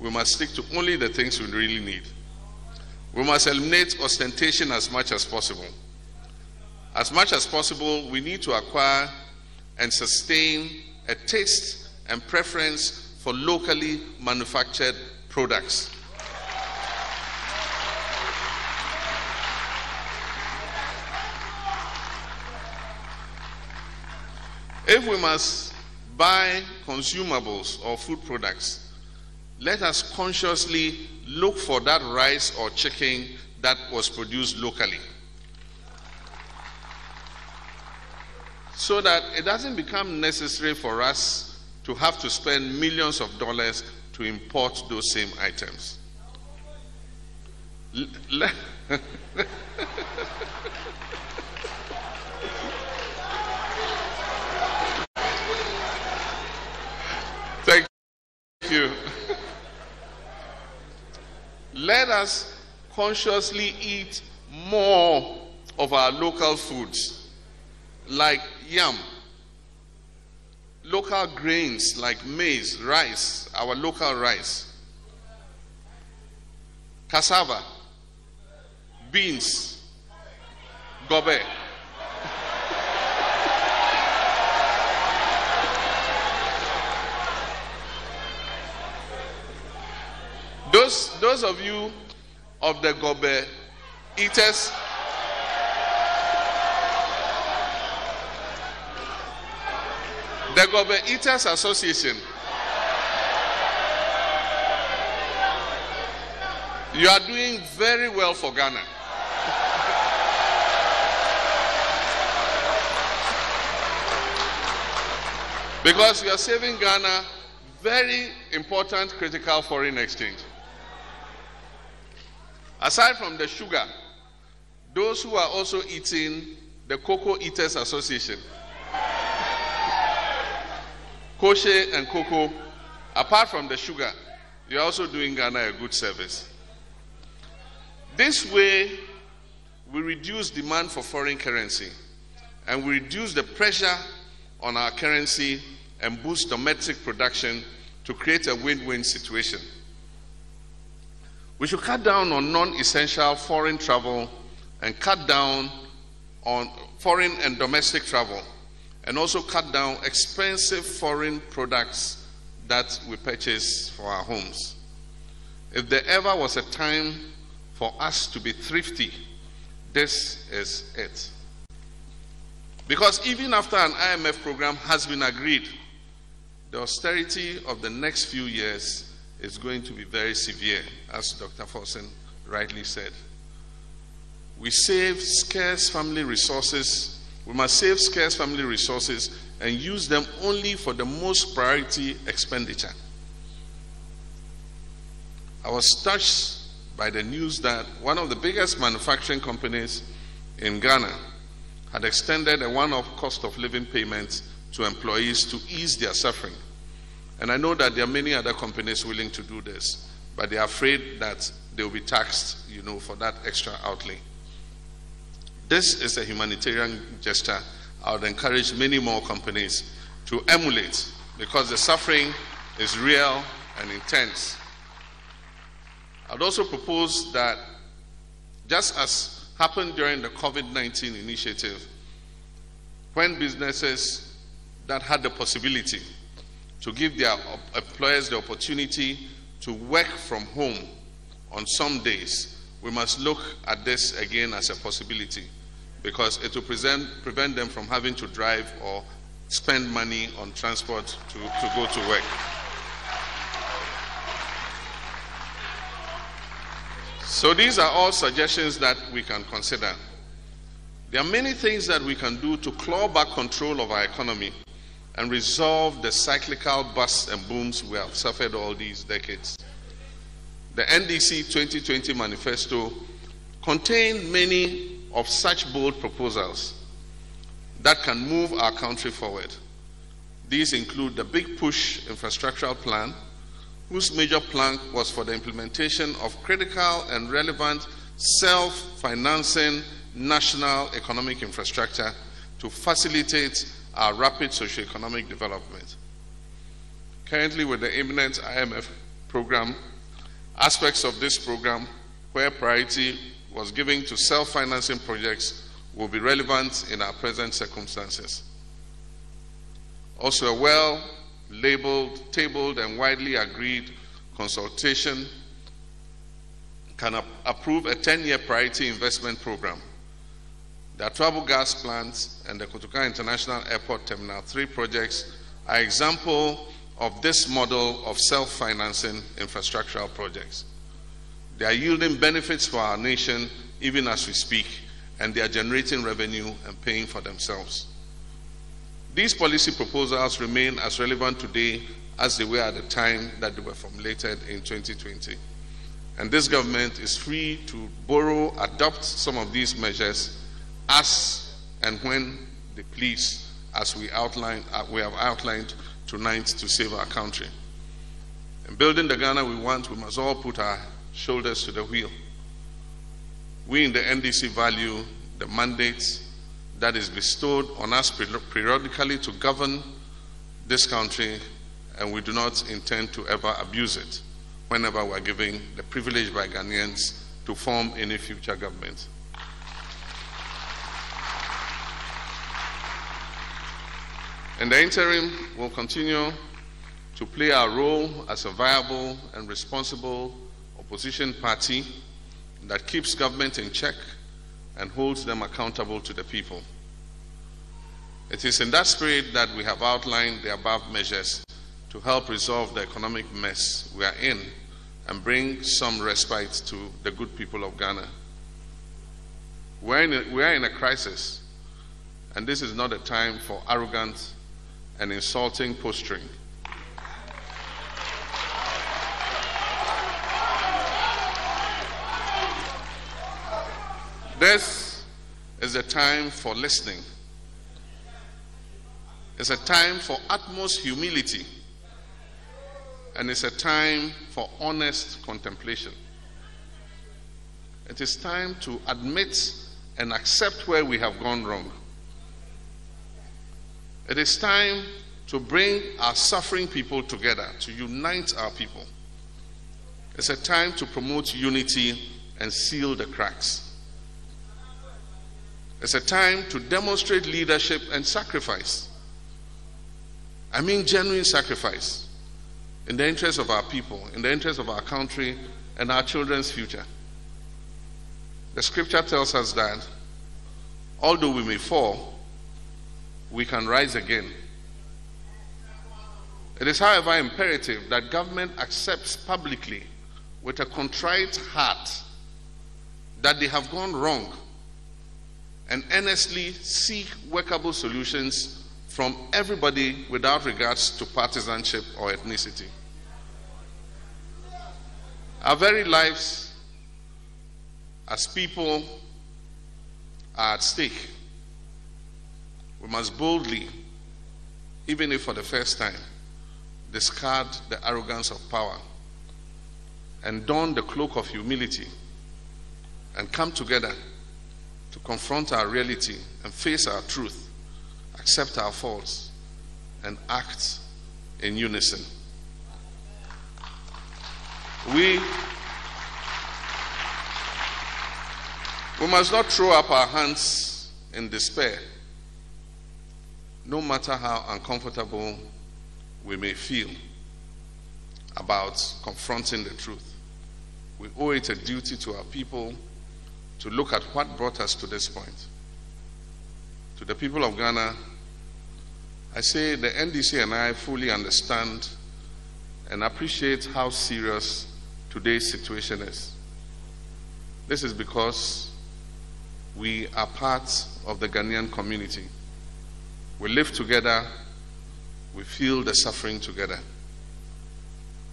We must stick to only the things we really need. We must eliminate ostentation as much as possible. As much as possible, we need to acquire and sustain a taste and preference for locally manufactured products. If we must buy consumables or food products, let us consciously look for that rice or chicken that was produced locally. So that it doesn't become necessary for us to have to spend millions of dollars to import those same items. <laughs> Thank you. Let us consciously eat more of our local foods, like yam, local grains like maize, rice, our local rice, cassava, beans, gobe. Those, those of you of the gobe eaters, the Gobe Eaters Association. You are doing very well for Ghana. because you are saving Ghana very important critical foreign exchange. Aside from the sugar, those who are also eating the Cocoa Eaters Association, Koshe and cocoa, apart from the sugar, you're also doing Ghana a good service. This way, we reduce demand for foreign currency and we reduce the pressure on our currency and boost domestic production to create a win win situation. We should cut down on non essential foreign travel and cut down on foreign and domestic travel and also cut down expensive foreign products that we purchase for our homes. If there ever was a time for us to be thrifty, this is it. Because even after an IMF program has been agreed, the austerity of the next few years is going to be very severe, as Dr. Forson rightly said. We save scarce family resources we must save scarce family resources and use them only for the most priority expenditure. I was touched by the news that one of the biggest manufacturing companies in Ghana had extended a one off cost of living payment to employees to ease their suffering. And I know that there are many other companies willing to do this, but they are afraid that they will be taxed, you know, for that extra outlay. This is a humanitarian gesture I would encourage many more companies to emulate because the suffering is real and intense. I'd also propose that, just as happened during the COVID 19 initiative, when businesses that had the possibility to give their employers the opportunity to work from home on some days, we must look at this again as a possibility because it will present, prevent them from having to drive or spend money on transport to, to go to work. So these are all suggestions that we can consider. There are many things that we can do to claw back control of our economy and resolve the cyclical busts and booms we have suffered all these decades. The NDC 2020 manifesto contained many of such bold proposals that can move our country forward. These include the Big Push Infrastructural Plan, whose major plank was for the implementation of critical and relevant self financing national economic infrastructure to facilitate our rapid socio-economic development. Currently, with the imminent IMF program, aspects of this program where priority was given to self financing projects will be relevant in our present circumstances. Also, a well labeled, tabled, and widely agreed consultation can ap- approve a 10 year priority investment program. The Atuabo gas plant and the Kotoka International Airport Terminal 3 projects are example of this model of self financing infrastructural projects. They are yielding benefits for our nation even as we speak, and they are generating revenue and paying for themselves. These policy proposals remain as relevant today as they were at the time that they were formulated in 2020. And this government is free to borrow, adopt some of these measures as and when they please, as we, outline, uh, we have outlined tonight to save our country. In building the Ghana we want, we must all put our shoulders to the wheel. We in the NDC value the mandate that is bestowed on us periodically to govern this country, and we do not intend to ever abuse it whenever we're given the privilege by Ghanaians to form any future government. In the interim, we'll continue to play our role as a viable and responsible opposition party that keeps government in check and holds them accountable to the people. It is in that spirit that we have outlined the above measures to help resolve the economic mess we are in and bring some respite to the good people of Ghana. We're in a, we are in a crisis, and this is not a time for arrogant and insulting posturing. This is a time for listening. It's a time for utmost humility. And it's a time for honest contemplation. It is time to admit and accept where we have gone wrong. It is time to bring our suffering people together, to unite our people. It's a time to promote unity and seal the cracks. It's a time to demonstrate leadership and sacrifice. I mean, genuine sacrifice in the interest of our people, in the interest of our country, and our children's future. The scripture tells us that although we may fall, we can rise again. It is, however, imperative that government accepts publicly with a contrite heart that they have gone wrong and earnestly seek workable solutions from everybody without regards to partisanship or ethnicity. Our very lives as people are at stake. We must boldly, even if for the first time, discard the arrogance of power and don the cloak of humility and come together to confront our reality and face our truth, accept our faults, and act in unison. We, we must not throw up our hands in despair, no matter how uncomfortable we may feel about confronting the truth. We owe it a duty to our people to look at what brought us to this point. To the people of Ghana, I say the NDC and I fully understand and appreciate how serious today's situation is. This is because we are part of the Ghanaian community. We live together, we feel the suffering together.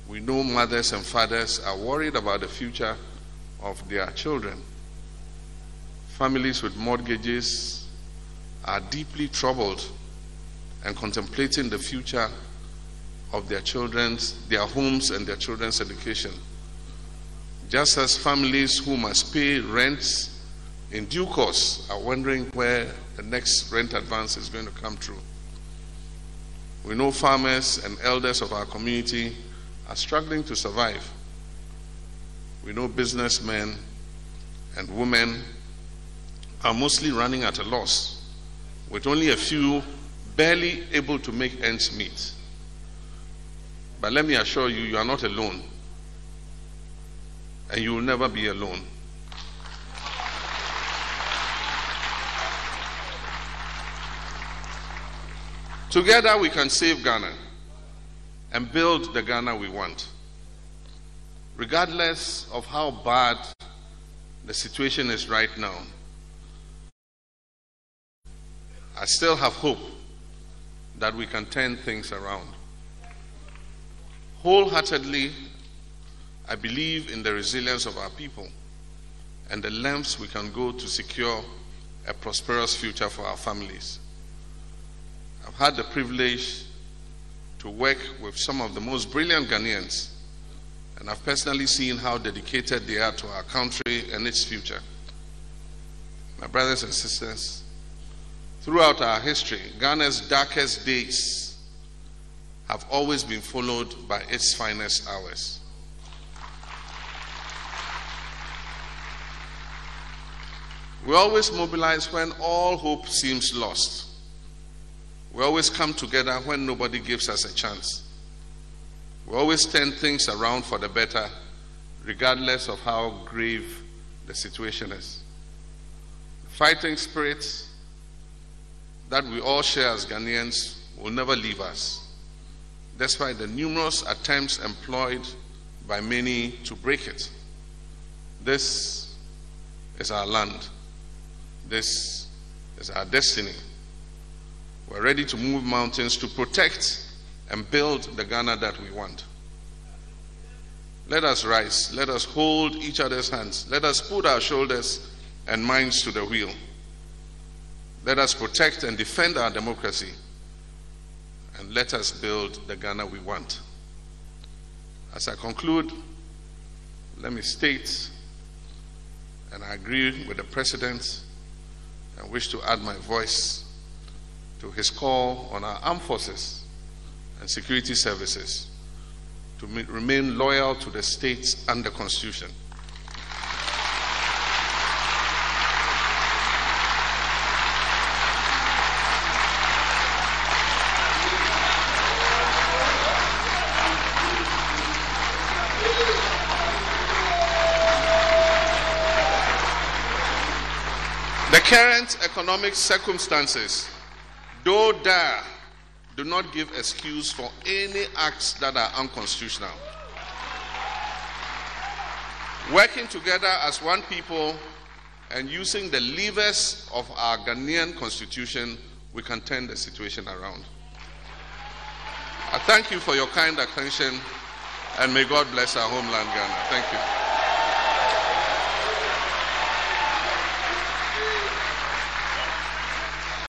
We know mothers and fathers are worried about the future of their children. Families with mortgages are deeply troubled and contemplating the future of their children's, their homes and their children's education. Just as families who must pay rents in due course are wondering where the next rent advance is going to come through. We know farmers and elders of our community are struggling to survive. We know businessmen and women are mostly running at a loss, with only a few barely able to make ends meet. But let me assure you, you are not alone. And you will never be alone. Together we can save Ghana and build the Ghana we want. Regardless of how bad the situation is right now, I still have hope that we can turn things around. Wholeheartedly, I believe in the resilience of our people and the lengths we can go to secure a prosperous future for our families. I've had the privilege to work with some of the most brilliant Ghanaians and I've personally seen how dedicated they are to our country and its future. My brothers and sisters, throughout our history, Ghana's darkest days have always been followed by its finest hours. We always mobilize when all hope seems lost. We always come together when nobody gives us a chance. We always turn things around for the better, regardless of how grave the situation is. Fighting spirit that we all share as Ghanaians will never leave us, despite the numerous attempts employed by many to break it. This is our land. This is our destiny. We're ready to move mountains to protect and build the Ghana that we want. Let us rise. Let us hold each other's hands. Let us put our shoulders and minds to the wheel. Let us protect and defend our democracy. And let us build the Ghana we want. As I conclude, let me state, and I agree with the President and wish to add my voice to his call on our armed forces and security services to remain loyal to the states and the Constitution. Current economic circumstances, though dire, do not give excuse for any acts that are unconstitutional. Working together as one people and using the levers of our Ghanaian constitution, we can turn the situation around. I thank you for your kind attention and may God bless our homeland, Ghana. Thank you.